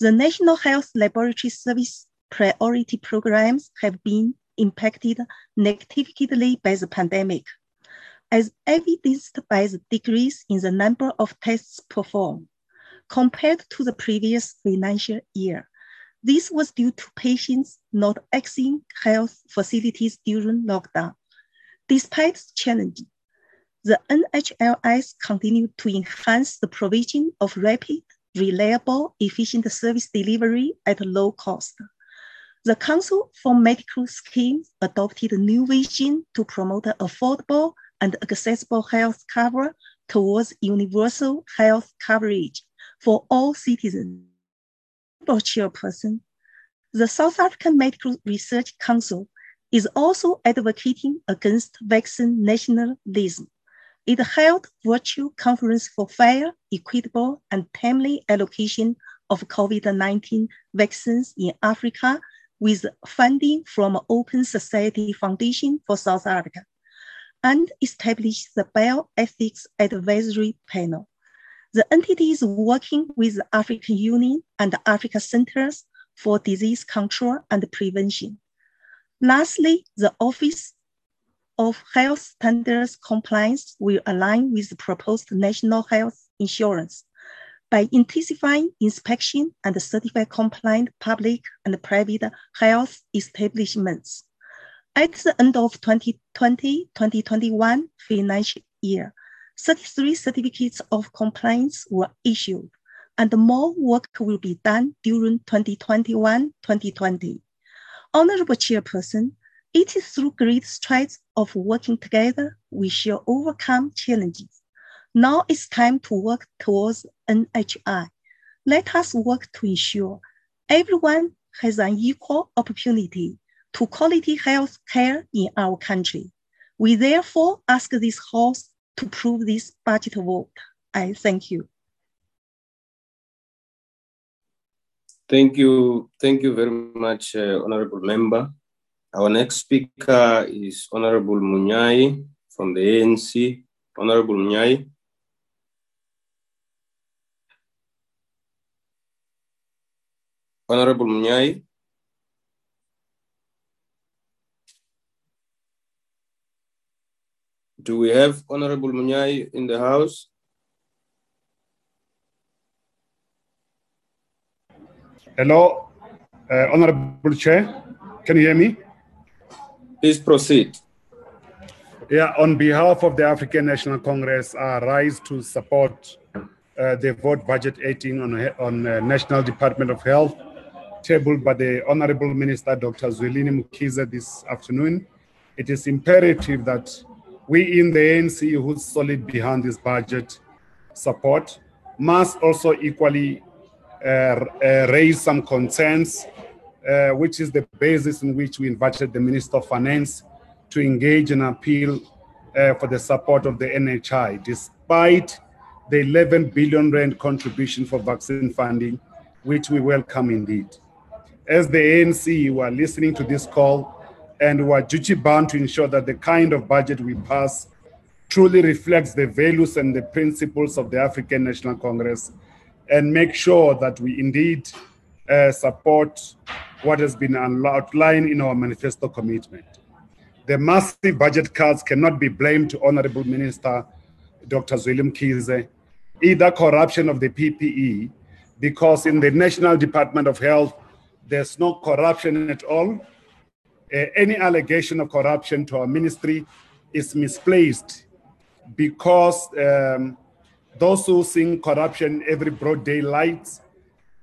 The National Health Laboratory Service priority programs have been impacted negatively by the pandemic, as evidenced by the decrease in the number of tests performed compared to the previous financial year. This was due to patients not accessing health facilities during lockdown. Despite the challenge, the NHLS continued to enhance the provision of rapid, reliable, efficient service delivery at low cost. The Council for Medical Schemes adopted a new vision to promote affordable and accessible health cover towards universal health coverage for all citizens. Chairperson, the South African Medical Research Council is also advocating against vaccine nationalism It held a virtual conference for fair, equitable, and timely allocation of COVID-19 vaccines in Africa with funding from Open Society Foundation for South Africa and established the Bioethics Advisory Panel. The entity is working with the African Union and the Africa Centers for Disease Control and Prevention. Lastly, the Office of Health Standards Compliance will align with the proposed national health insurance by intensifying inspection and certify compliant public and private health establishments. At the end of 2020-2021 financial year, 33 certificates of compliance were issued, and more work will be done during 2021-2020. Honorable Chairperson, it is through great strides of working together we shall overcome challenges. Now it's time to work towards NHI. Let us work to ensure everyone has an equal opportunity to quality health care in our country. We therefore ask this House to prove this budget vote. I thank you. Thank you. Thank you very much, uh, Honorable Member. Our next speaker is Honorable Munyai from the ANC. Honorable Munyai. Honorable Munyai. Do we have Honorable Munyai in the house? Hello, uh, Honorable Chair. Can you hear me? Please proceed. Yeah, on behalf of the African National Congress, I rise to support uh, the vote budget 18 on, on uh, National Department of Health, tabled by the Honorable Minister Dr. Zwelini Mkhize this afternoon. It is imperative that we in the ANC who's solid behind this budget support must also equally uh, uh, raise some concerns, uh, which is the basis in which we invited the Minister of Finance to engage an appeal uh, for the support of the NHI, despite the 11 billion rand contribution for vaccine funding, which we welcome indeed. As the ANC, we are listening to this call and we are duty bound to ensure that the kind of budget we pass truly reflects the values and the principles of the African National Congress and make sure that we indeed uh, support what has been outlined in our manifesto commitment. The massive budget cuts cannot be blamed to Honorable Minister Dr. Zwelini Mkhize, either corruption of the PPE, because in the National Department of Health, there's no corruption at all. Any allegation of corruption to our ministry is misplaced because um, those who sing corruption every broad daylight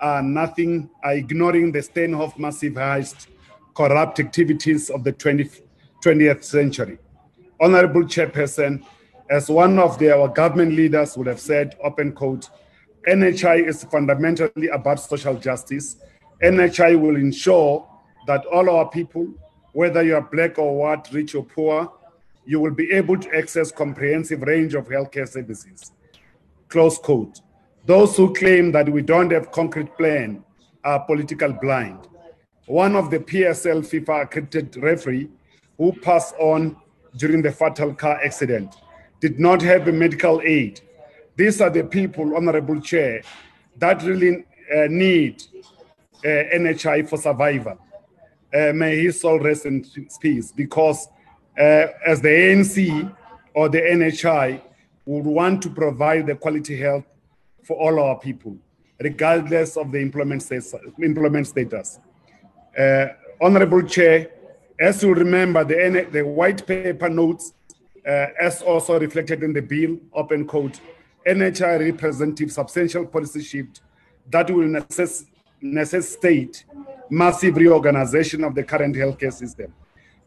are nothing, are ignoring the massive heist corrupt activities of the 20, 20th century. Honorable Chairperson, as one of the, our government leaders would have said, open quote, NHI is fundamentally about social justice. NHI will ensure that all our people, whether you are black or white, rich or poor, you will be able to access comprehensive range of healthcare services. Close quote. Those who claim that we don't have concrete plan are political blind. One of the PSL FIFA accredited referee who passed on during the fatal car accident did not have a medical aid. These are the people, Honorable Chair, that really uh, need uh, NHI for survival. Uh, may his soul rest in peace because uh, as the ANC or the NHI would want to provide the quality health for all our people, regardless of the employment status. Employment status. Uh, Honorable Chair, as you remember, the, the white paper notes, uh, as also reflected in the bill, open quote, NHI representative substantial policy shift that will necess necessitate massive reorganization of the current healthcare system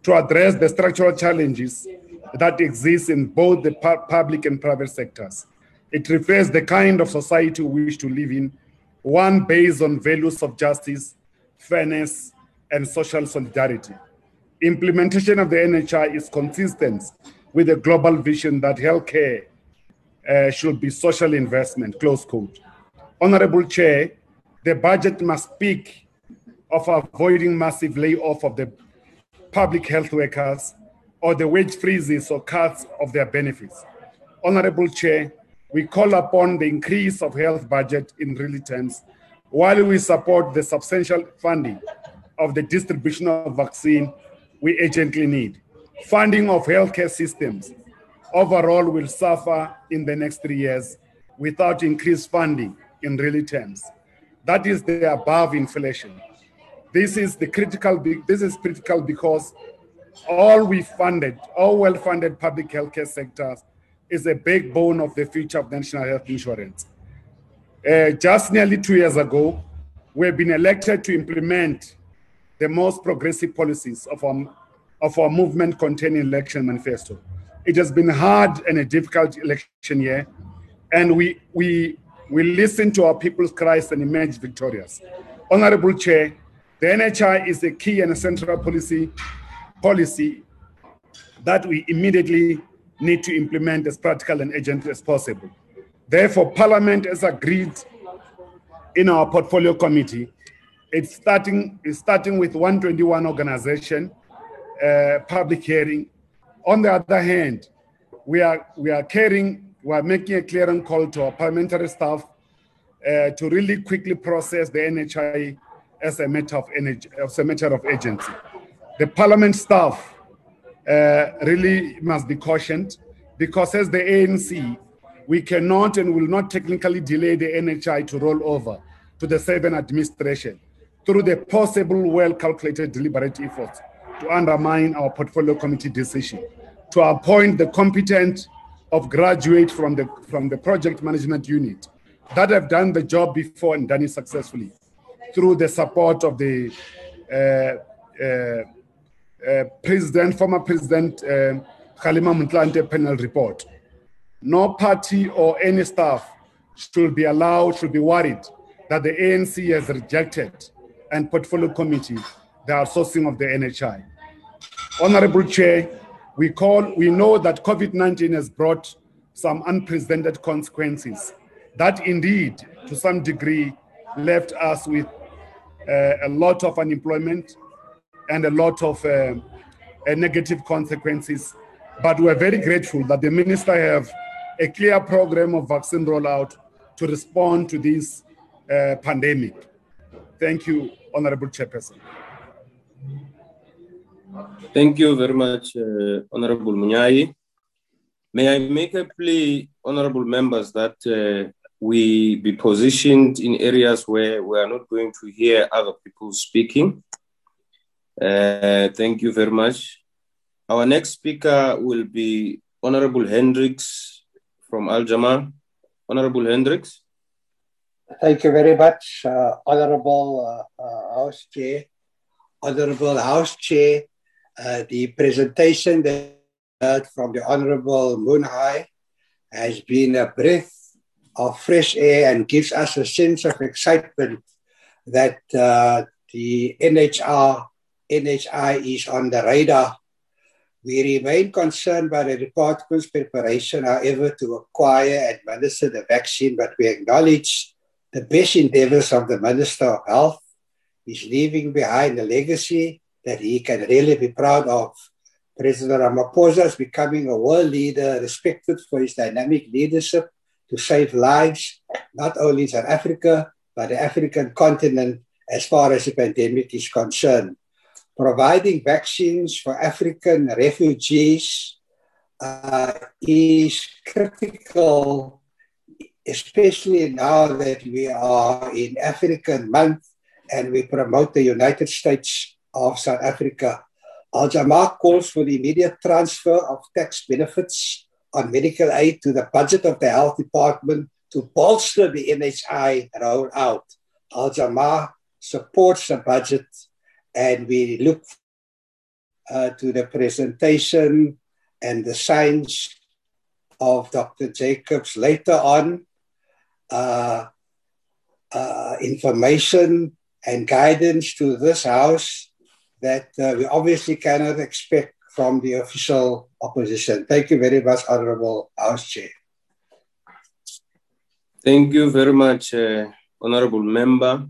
to address the structural challenges that exist in both the pu public and private sectors. It reflects the kind of society we wish to live in, one based on values of justice, fairness, and social solidarity. Implementation of the NHI is consistent with a global vision that healthcare uh, should be social investment, close quote. Honorable Chair, the budget must speak of avoiding massive layoff of the public health workers or the wage freezes or cuts of their benefits. Honorable Chair, we call upon the increase of health budget in real terms while we support the substantial funding of the distribution of vaccine we urgently need. Funding of healthcare systems overall will suffer in the next three years without increased funding in real terms. That is the above inflation. This is the critical. This is critical because all we funded, all well-funded public healthcare sectors is a backbone of the future of national health insurance. Uh, just nearly two years ago, we've been elected to implement the most progressive policies of our, of our movement containing election manifesto. It has been hard and a difficult election year, and we, we, we listen to our people's cries and emerge victorious. Honorable Chair, the NHI is a key and a central policy policy that we immediately need to implement as practical and urgent as possible. Therefore, Parliament has agreed in our portfolio committee. It's starting, it's starting with 121 organization, uh, public hearing. On the other hand, we are, we are caring, we are making a clear and call to our parliamentary staff uh, to really quickly process the NHI as a matter of energy, as a matter of urgency. The parliament staff uh, really must be cautioned because as the ANC, we cannot and will not technically delay the NHI to roll over to the seven administration through the possible well-calculated deliberate efforts to undermine our portfolio committee decision to appoint the competent of graduate from the from the project management unit that have done the job before and done it successfully through the support of the uh, uh, uh, President, former President uh, Kgalema panel report. No party or any staff should be allowed, should be worried that the ANC has rejected and portfolio committee the outsourcing of the NHI. Honorable Chair, we call, we know that COVID-19 has brought some unprecedented consequences that indeed, to some degree, left us with a lot of unemployment, and a lot of uh, uh, negative consequences. But we're very grateful that the minister have a clear program of vaccine rollout to respond to this uh, pandemic. Thank you, Honorable Chairperson. Thank you very much, uh, Honorable Munyai. May I make a plea, Honorable members, that uh, we be positioned in areas where we are not going to hear other people speaking. Uh, thank you very much. Our next speaker will be Honorable Hendricks from Al Jamaa. Honorable Hendricks. Thank you very much, uh, Honorable uh, uh House Chair. Honorable House Chair, uh, the presentation that from the Honorable Munyai has been a breath of fresh air and gives us a sense of excitement that uh, the NHR NHI is on the radar. We remain concerned by the department's preparation, however, to acquire and administer the vaccine, but we acknowledge the best endeavors of the Minister of Health. He's leaving behind a legacy that he can really be proud of. President Ramaphosa is becoming a world leader, respected for his dynamic leadership to save lives, not only in South Africa, but the African continent as far as the pandemic is concerned providing vaccines for African refugees uh, is critical, especially now that we are in African month and we promote the United States of South Africa. Al Jamaa calls for the immediate transfer of tax benefits on medical aid to the budget of the health department to bolster the NHI rollout. Al Jamaa supports the budget and we look uh, to the presentation and the signs of Dr. Jacobs later on, uh, uh, information and guidance to this house that uh, we obviously cannot expect from the official opposition. Thank you very much, Honorable House Chair. Thank you very much, uh, Honorable Member.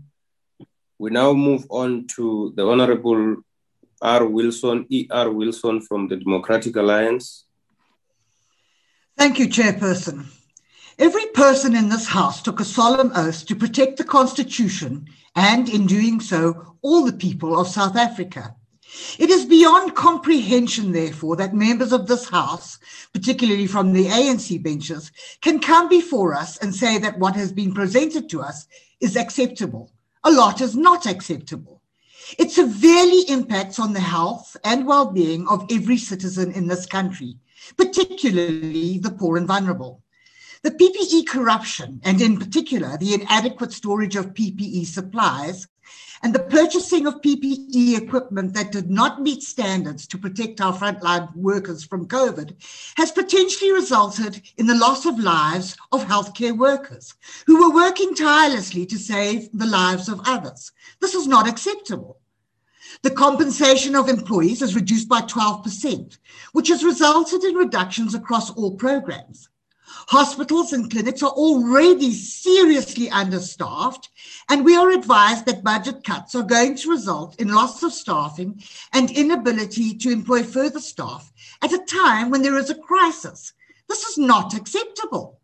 We now move on to the Honorable R. Wilson, E.R. Wilson from the Democratic Alliance. Thank you, Chairperson. Every person in this House took a solemn oath to protect the Constitution and, in doing so, all the people of South Africa. It is beyond comprehension, therefore, that members of this House, particularly from the ANC benches, can come before us and say that what has been presented to us is acceptable. A lot is not acceptable. It severely impacts on the health and well being of every citizen in this country, particularly the poor and vulnerable. The PPE corruption, and in particular the inadequate storage of PPE supplies, and the purchasing of PPE equipment that did not meet standards to protect our frontline workers from COVID has potentially resulted in the loss of lives of healthcare workers who were working tirelessly to save the lives of others. This is not acceptable. The compensation of employees is reduced by 12%, which has resulted in reductions across all programs. Hospitals and clinics are already seriously understaffed, and we are advised that budget cuts are going to result in loss of staffing and inability to employ further staff at a time when there is a crisis. This is not acceptable.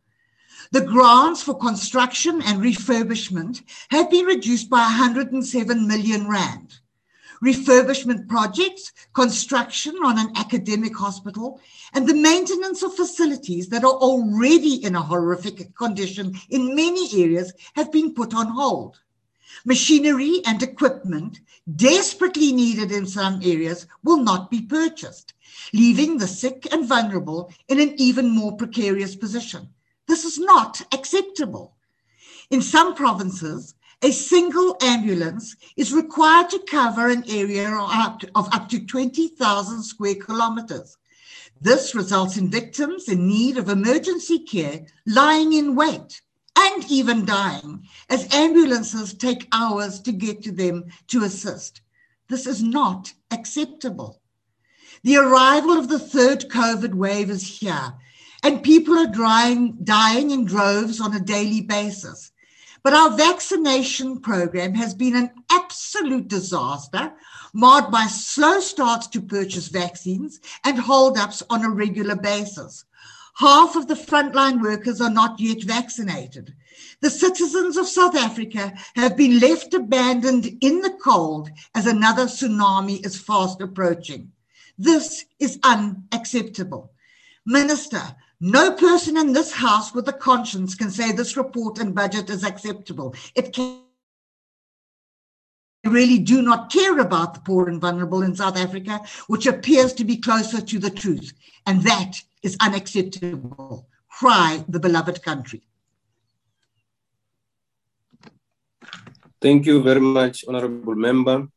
The grants for construction and refurbishment have been reduced by 107 million rand refurbishment projects, construction on an academic hospital, and the maintenance of facilities that are already in a horrific condition in many areas have been put on hold. Machinery and equipment desperately needed in some areas will not be purchased, leaving the sick and vulnerable in an even more precarious position. This is not acceptable. In some provinces, a single ambulance is required to cover an area of up to 20,000 square kilometers. This results in victims in need of emergency care lying in wait and even dying as ambulances take hours to get to them to assist. This is not acceptable. The arrival of the third COVID wave is here, and people are dying, dying in droves on a daily basis. But our vaccination program has been an absolute disaster, marred by slow starts to purchase vaccines and holdups on a regular basis. Half of the frontline workers are not yet vaccinated. The citizens of South Africa have been left abandoned in the cold as another tsunami is fast approaching. This is unacceptable. Minister, no person in this House with a conscience can say this report and budget is acceptable. It can really do not care about the poor and vulnerable in South Africa, which appears to be closer to the truth. And that is unacceptable. Cry the beloved country. Thank you very much, Honorable Member.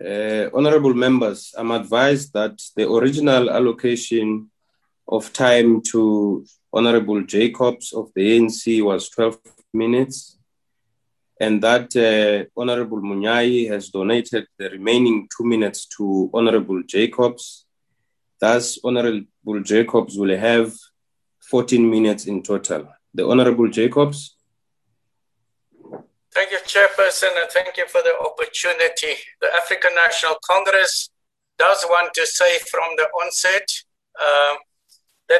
Uh, honorable members, I'm advised that the original allocation of time to Honorable Jacobs of the ANC was 12 minutes, and that uh, Honorable Munyai has donated the remaining two minutes to Honorable Jacobs. Thus, Honorable Jacobs will have 14 minutes in total. The Honorable Jacobs. Thank you, Chairperson, and thank you for the opportunity. The African National Congress does want to say from the onset that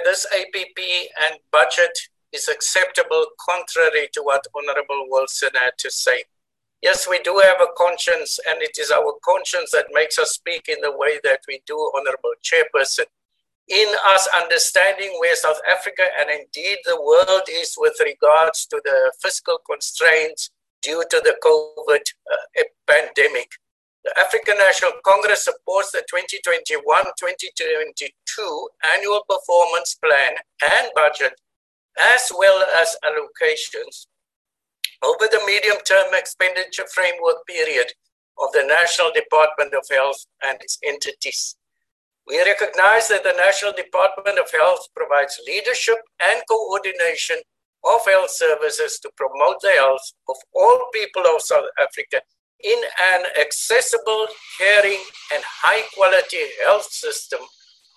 this APP and budget is acceptable contrary to what Honorable Wilson had to say. Yes, we do have a conscience, and it is our conscience that makes us speak in the way that we do, Honorable Chairperson. In us understanding where South Africa and indeed the world is with regards to the fiscal constraints due to the COVID uh, pandemic. The African National Congress supports the 2021-2022 annual performance plan and budget, as well as allocations over the medium-term expenditure framework period of the National Department of Health and its entities. We recognize that the National Department of Health provides leadership and coordination of health services to promote the health of all people of South Africa in an accessible, caring, and high quality health system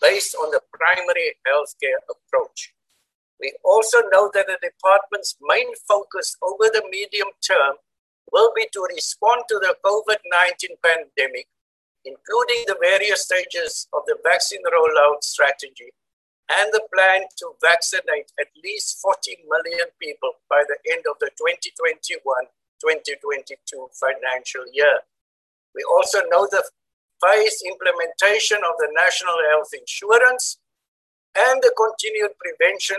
based on the primary healthcare approach. We also know that the department's main focus over the medium term will be to respond to the COVID 19 pandemic, including the various stages of the vaccine rollout strategy and the plan to vaccinate at least 40 million people by the end of the 2021 2022 financial year. We also know the phased implementation of the National Health Insurance and the continued prevention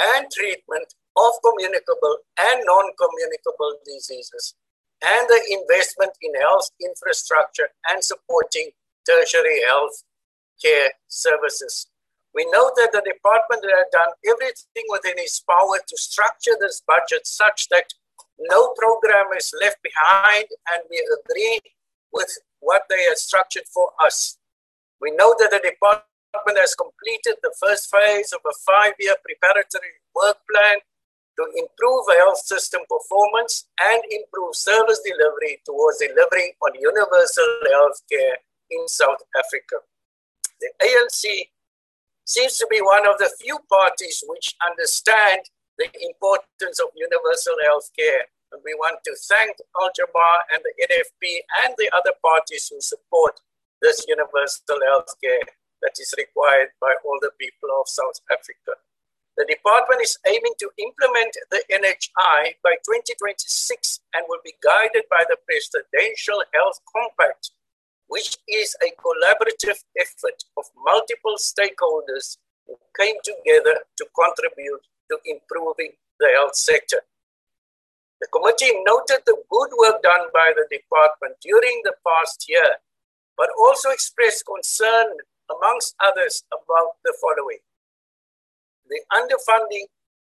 and treatment of communicable and non communicable diseases, and the investment in health infrastructure and supporting tertiary health care services. We know that the department has done everything within its power to structure this budget such that no program is left behind, and we agree with what they have structured for us. We know that the department has completed the first phase of a five year preparatory work plan to improve health system performance and improve service delivery towards delivering on universal health care in South Africa. The ANC seems to be one of the few parties which understand the importance of universal health care. And we want to thank Al Jamaa and the NFP and the other parties who support this universal health care that is required by all the people of South Africa. The department is aiming to implement the NHI by 2026 and will be guided by the Presidential Health Compact, which is a collaborative effort of multiple stakeholders who came together to contribute to improving the health sector. The committee noted the good work done by the department during the past year, but also expressed concern, amongst others, about the following the underfunding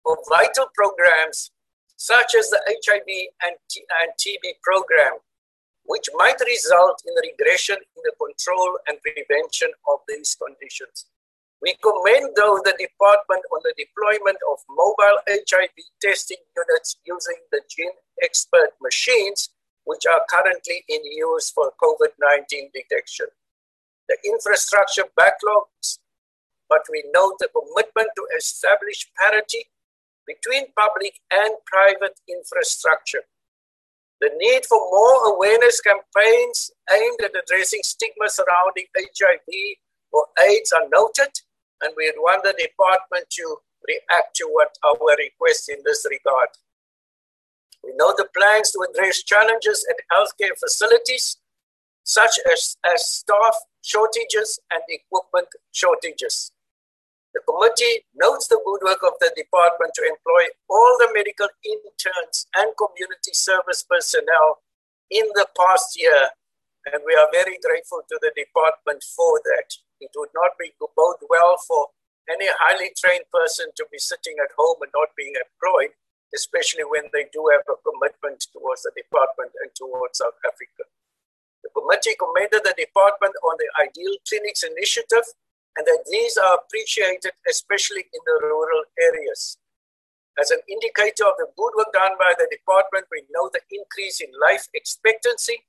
of vital programs such as the HIV and, T- and TB program, which might result in regression in the control and prevention of these conditions. We commend, though, the department on the deployment of mobile HIV testing units using the Gene Expert machines, which are currently in use for COVID 19 detection. The infrastructure backlogs but we note the commitment to establish parity between public and private infrastructure. The need for more awareness campaigns aimed at addressing stigma surrounding HIV or AIDS are noted, and we want the department to react to what our request in this regard. We know the plans to address challenges at healthcare facilities, such as, as staff shortages and equipment shortages. The committee notes the good work of the department to employ all the medical interns and community service personnel in the past year, and we are very grateful to the department for that. It would not be bode well for any highly trained person to be sitting at home and not being employed, especially when they do have a commitment towards the department and towards South Africa. The committee commended the department on the Ideal Clinics initiative and that these are appreciated, especially in the rural areas. As an indicator of the good work done by the department, we know the increase in life expectancy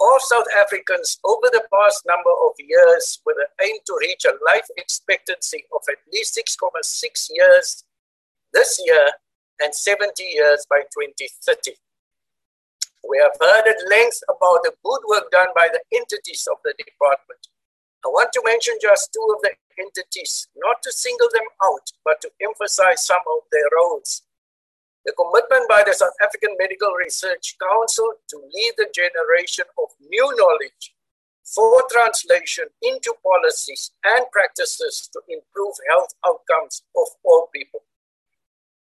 of South Africans over the past number of years with an aim to reach a life expectancy of at least 6.6 years this year and 70 years by 2030. We have heard at length about the good work done by the entities of the department I want to mention just two of the entities, not to single them out, but to emphasize some of their roles. The commitment by the South African Medical Research Council to lead the generation of new knowledge for translation into policies and practices to improve health outcomes of all people.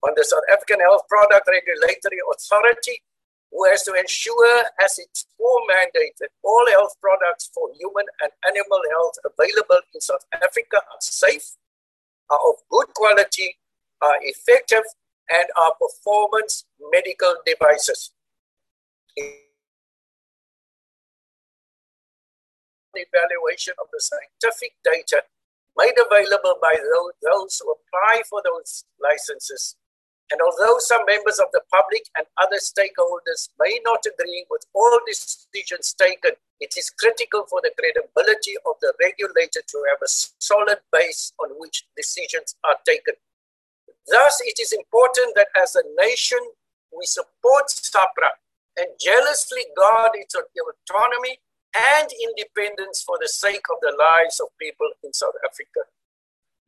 On the South African Health Product Regulatory Authority, who has to ensure, as its core mandate, that all health products for human and animal health available in South Africa are safe, are of good quality, are effective, and our performance medical devices. Evaluation of the scientific data made available by those, who apply for those licenses And although some members of the public and other stakeholders may not agree with all decisions taken, it is critical for the credibility of the regulator to have a solid base on which decisions are taken. Thus, it is important that as a nation, we support SAHPRA and jealously guard its autonomy and independence for the sake of the lives of people in South Africa.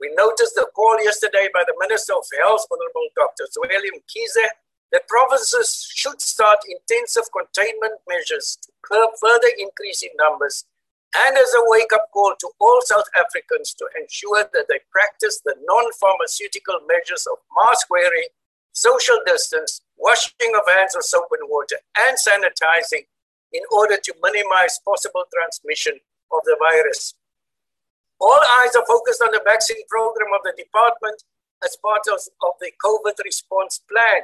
We noticed the call yesterday by the Minister of Health, Honorable Dr. Zweli Mkhize, that provinces should start intensive containment measures to curb further increase in numbers and as a wake up call to all South Africans to ensure that they practice the non pharmaceutical measures of mask wearing, social distance, washing of hands with soap and water, and sanitizing in order to minimize possible transmission of the virus. All eyes are focused on the vaccine program of the department as part of, of the COVID response plan.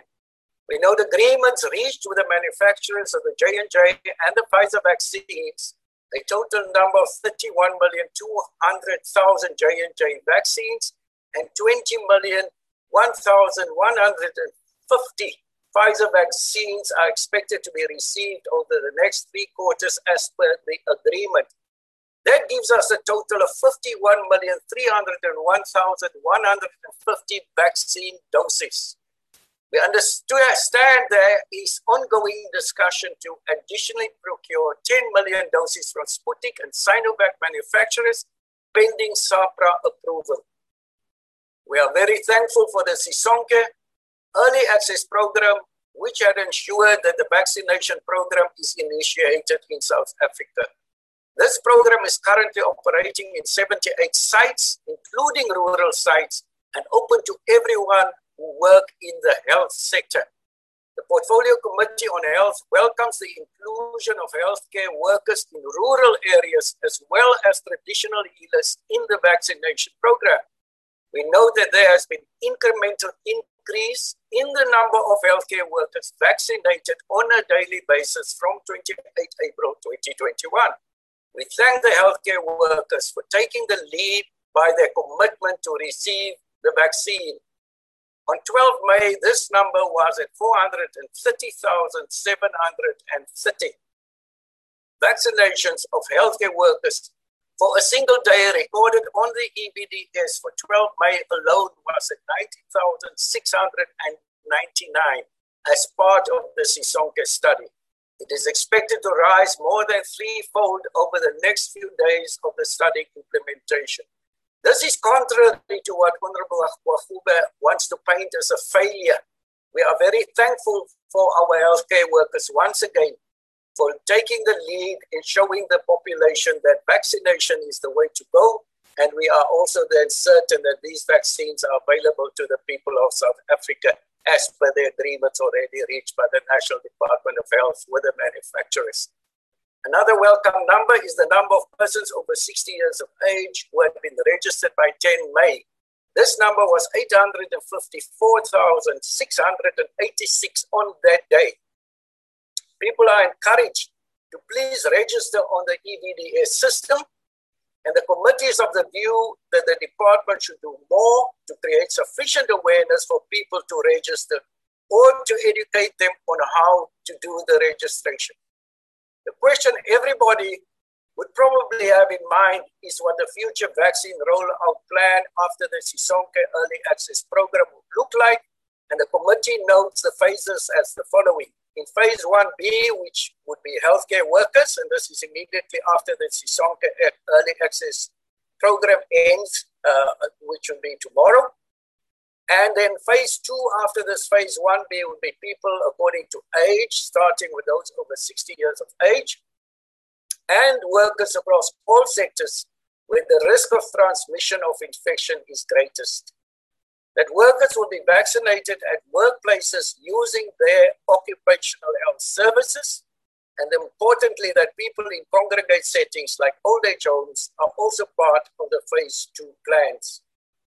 We know the agreements reached with the manufacturers of the J&J and the Pfizer vaccines, a total number of 31,200,000 J&J vaccines and 20,150 Pfizer vaccines are expected to be received over the next three quarters as per the agreement. That gives us a total of 51,301,150 vaccine doses. We understand there is ongoing discussion to additionally procure 10 million doses from Sputnik and Sinovac manufacturers pending SAHPRA approval. We are very thankful for the Sisonke early access program, which had ensured that the vaccination program is initiated in South Africa. This program is currently operating in 78 sites, including rural sites, and open to everyone who work in the health sector. The Portfolio Committee on Health welcomes the inclusion of healthcare workers in rural areas as well as traditional healers in the vaccination program. We know that there has been incremental increase in the number of healthcare workers vaccinated on a daily basis from 28 April 2021. We thank the healthcare workers for taking the lead by their commitment to receive the vaccine. On 12 May, this number was at 430,730 vaccinations of healthcare workers for a single day recorded on the EVDS for 12 May alone was at 19,699 as part of the Sisonke study. It is expected to rise more than threefold over the next few days of the study implementation. This is contrary to what Honorable Gwarube wants to paint as a failure. We are very thankful for our healthcare workers once again for taking the lead in showing the population that vaccination is the way to go. And we are also then certain that these vaccines are available to the people of South Africa as per the agreements already reached by the National Department of Health with the manufacturers. Another welcome number is the number of persons over 60 years of age who had been registered by 10 May. This number was 854,686 on that day. People are encouraged to please register on the EVDS system and the committee is of the view that the department should do more to create sufficient awareness for people to register or to educate them on how to do the registration. The question everybody would probably have in mind is what the future vaccine rollout plan after the Sisonke Early Access Program would look like, and the committee notes the phases as the following. In phase 1B, which would be healthcare workers, and this is immediately after the Sisonke Early Access Program ends, uh, which will be tomorrow. And then phase two after this phase 1B would be people according to age, starting with those over 60 years of age, and workers across all sectors where the risk of transmission of infection is greatest that workers will be vaccinated at workplaces using their occupational health services, and importantly, that people in congregate settings like old age homes are also part of the phase two plans.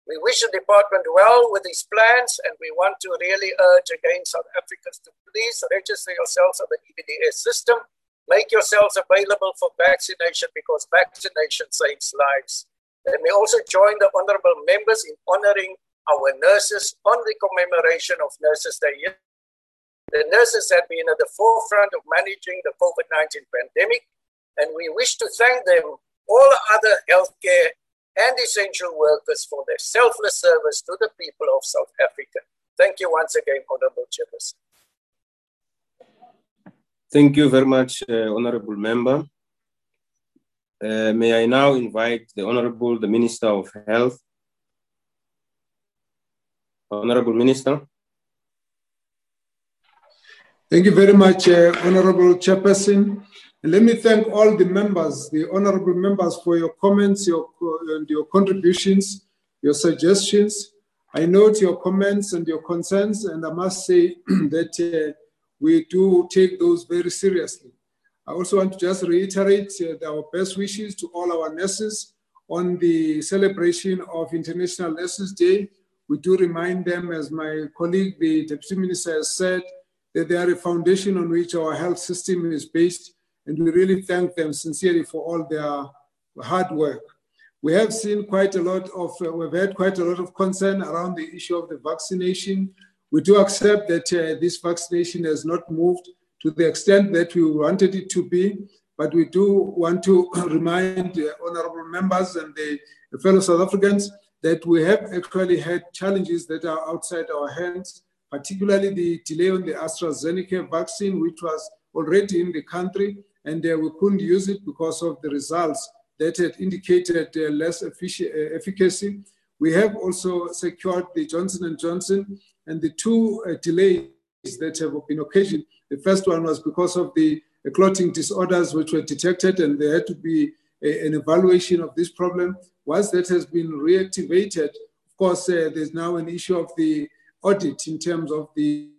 We wish the department well with these plans, and we want to really urge again South Africans to please register yourselves on the EVDS system. Make yourselves available for vaccination because vaccination saves lives. Let me also join the honorable members in honoring our nurses on the commemoration of Nurses Day. The nurses have been at the forefront of managing the COVID 19 pandemic, and we wish to thank them, all other healthcare and essential workers, for their selfless service to the people of South Africa. Thank you once again, Honorable Chairperson. Thank you very much, uh, Honorable Member. Uh, may I now invite the Honorable, the Minister of Health. Honorable Minister. Thank you very much, uh, Honorable Chairperson. And let me thank all the members, the honorable members, for your comments, your, and your contributions, your suggestions. I note your comments and your concerns, and I must say that uh, we do take those very seriously. I also want to just reiterate uh, our best wishes to all our nurses on the celebration of International Nurses Day. We do remind them, as my colleague, the Deputy Minister, has said, that they are a foundation on which our health system is based. And we really thank them sincerely for all their hard work. We have seen quite a lot of, uh, we've had quite a lot of concern around the issue of the vaccination. We do accept that uh, this vaccination has not moved to the extent that we wanted it to be. But we do want to remind the honorable members and the fellow South Africans that we have actually had challenges that are outside our hands, particularly the delay on the AstraZeneca vaccine, which was already in the country, and uh, we couldn't use it because of the results that had indicated uh, less uh, efficacy. We have also secured the Johnson & Johnson, and the two delays that have been occasioned the first one was because of the clotting disorders which were detected, and there had to be a, an evaluation of this problem. Once that has been reactivated, of course, uh, there's now an issue of the audit in terms of the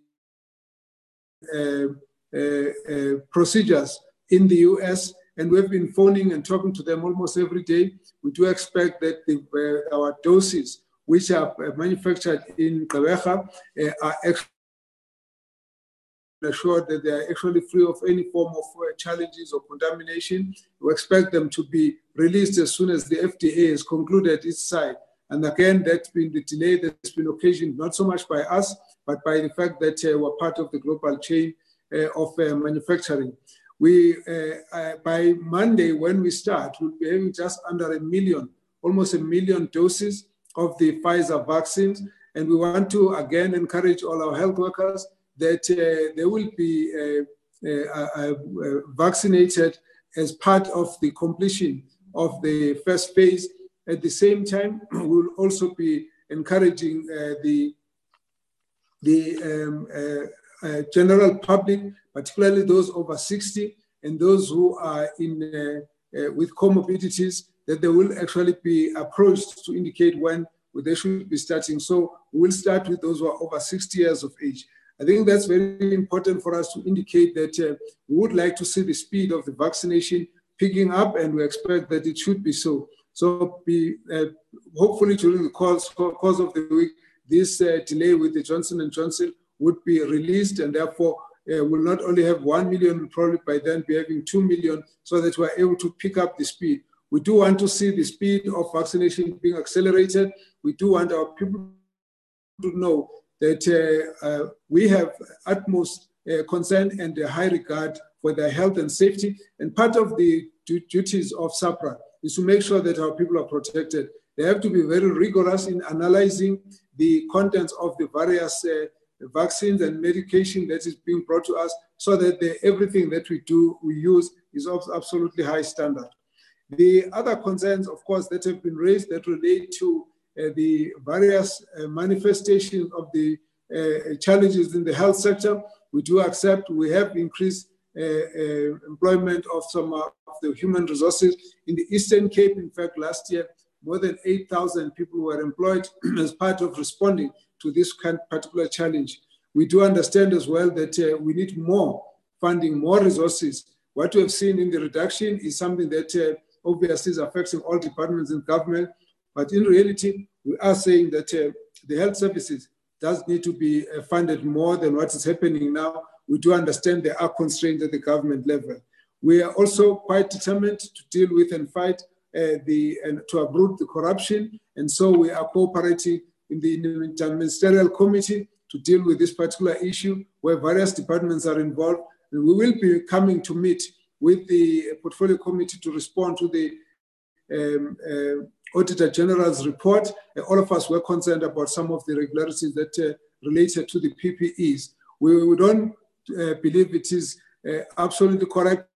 uh, uh procedures in the US. And we've been phoning and talking to them almost every day. We do expect that the, uh, our doses, which are manufactured in Gqeberha, uh, are assured that they are actually free of any form of uh, challenges or contamination. We expect them to be released as soon as the FDA has concluded its side. And again, that's been the delay that's been occasioned not so much by us, but by the fact that uh, we're part of the global chain uh, of uh, manufacturing. We, uh, uh, by Monday, when we start, we'll be having just under a million, almost a million doses of the Pfizer vaccines. And we want to again encourage all our health workers that uh, they will be uh, uh, vaccinated as part of the completion of the first phase. At the same time, we will also be encouraging the, the um, general public, particularly those over 60 and those who are in with comorbidities, that they will actually be approached to indicate when they should be starting. So we'll start with those who are over 60 years of age. I think that's very important for us to indicate that uh, we would like to see the speed of the vaccination picking up, and we expect that it should be so. So, be, uh, hopefully, during the course, course of the week, this uh, delay with the Johnson and Johnson would be released, and therefore uh, we'll not only have one million, we'll probably by then be having two million, so that we're able to pick up the speed. We do want to see the speed of vaccination being accelerated. We do want our people to know that uh, uh, we have utmost uh, concern and a high regard for their health and safety. And part of the duties of SAHPRA is to make sure that our people are protected. They have to be very rigorous in analyzing the contents of the various uh, vaccines and medication that is being brought to us so that the, everything that we do, we use is of absolutely high standard. The other concerns, of course, that have been raised that relate to uh, the various uh, manifestations of the uh, challenges in the health sector. We do accept we have increased employment of some of the human resources in the Eastern Cape. In fact, last year, more than 8,000 people were employed as part of responding to this particular challenge. We do understand as well that uh, we need more funding, more resources. What we have seen in the reduction is something that uh, obviously is affecting all departments in government. But in reality, we are saying that uh, the health services does need to be uh, funded more than what is happening now. We do understand there are constraints at the government level. We are also quite determined to deal with and fight uh, the and to uproot the corruption, and so we are cooperating in the interministerial committee to deal with this particular issue where various departments are involved. And we will be coming to meet with the portfolio committee to respond to the um, uh, Auditor General's report. Uh, all of us were concerned about some of the irregularities that uh, related to the PPEs. We, we don't uh, believe it is uh, absolutely correct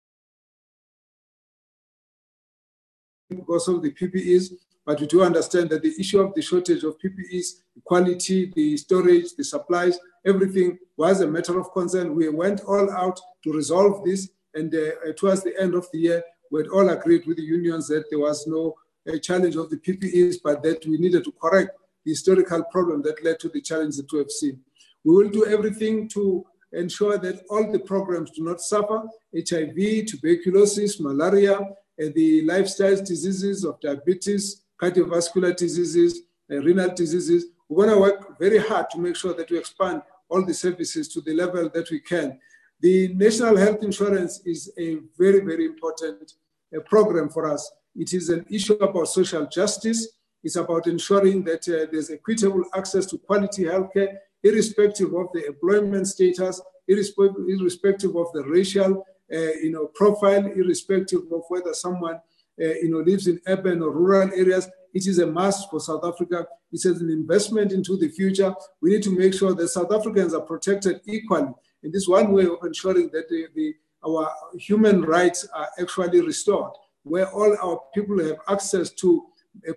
because of the PPEs, but we do understand that the issue of the shortage of PPEs, the quality, the storage, the supplies, everything was a matter of concern. We went all out to resolve this, and uh, towards the end of the year, we had all agreed with the unions that there was no uh, challenge of the PPEs, but that we needed to correct the historical problem that led to the challenge that we have seen. We will do everything to ensure that all the programs do not suffer HIV, tuberculosis, malaria, and the lifestyle diseases of diabetes, cardiovascular diseases, renal diseases. We're going to work very hard to make sure that we expand all the services to the level that we can. The national health insurance is a very, very important uh, program for us. It is an issue about social justice. It's about ensuring that uh, there's equitable access to quality healthcare, irrespective of the employment status, irrespective of the racial uh, you know, profile, irrespective of whether someone uh, Uh, you know, lives in urban or rural areas. It is a must for South Africa. It is an investment into the future. We need to make sure that South Africans are protected equally. And this one way of ensuring that the, the, our human rights are actually restored, where all our people have access to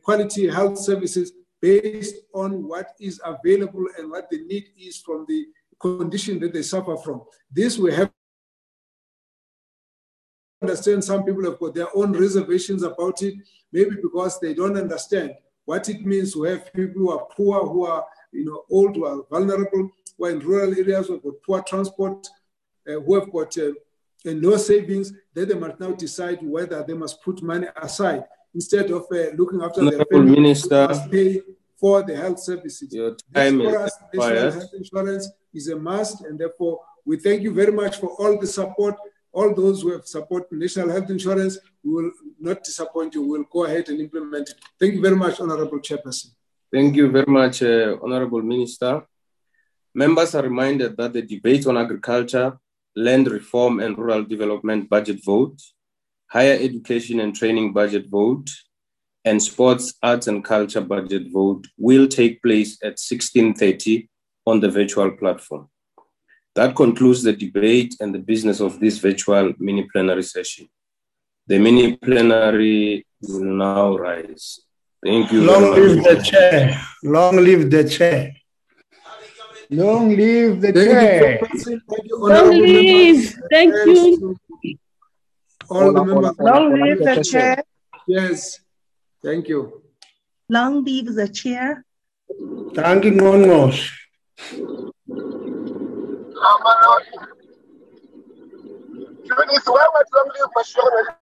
quality health services based on what is available and what the need is from the condition that they suffer from. This we have understand some people have got their own reservations about it, maybe because they don't understand what it means to have people who are poor, who are you know old, who are vulnerable, who are in rural areas, who have got poor transport, uh, who have got uh, no savings. Then they must now decide whether they must put money aside instead of uh, looking after their family. Minister, must pay for the health services. Your time this is for us, national health insurance is a must, and therefore we thank you very much for all the support all those who have supported national health insurance, we will not disappoint you. We'll go ahead and implement it. Thank you very much, Honorable Chairperson. Thank you very much, uh, Honorable Minister. Members are reminded that the debate on agriculture, land reform and rural development budget vote, higher education and training budget vote, and sports, arts and culture budget vote will take place at 1630 on the virtual platform. That concludes the debate and the business of this virtual mini plenary session. The mini plenary will now rise. Thank you. Long very live much. the chair. Long live the chair. Long live the Thank chair. Chairperson. Thank you, Long live. Thank you. All the members. Long live the chair. Yes, thank you. Long live the chair. Thank you, Ngongqoshe. Judith, why would you leave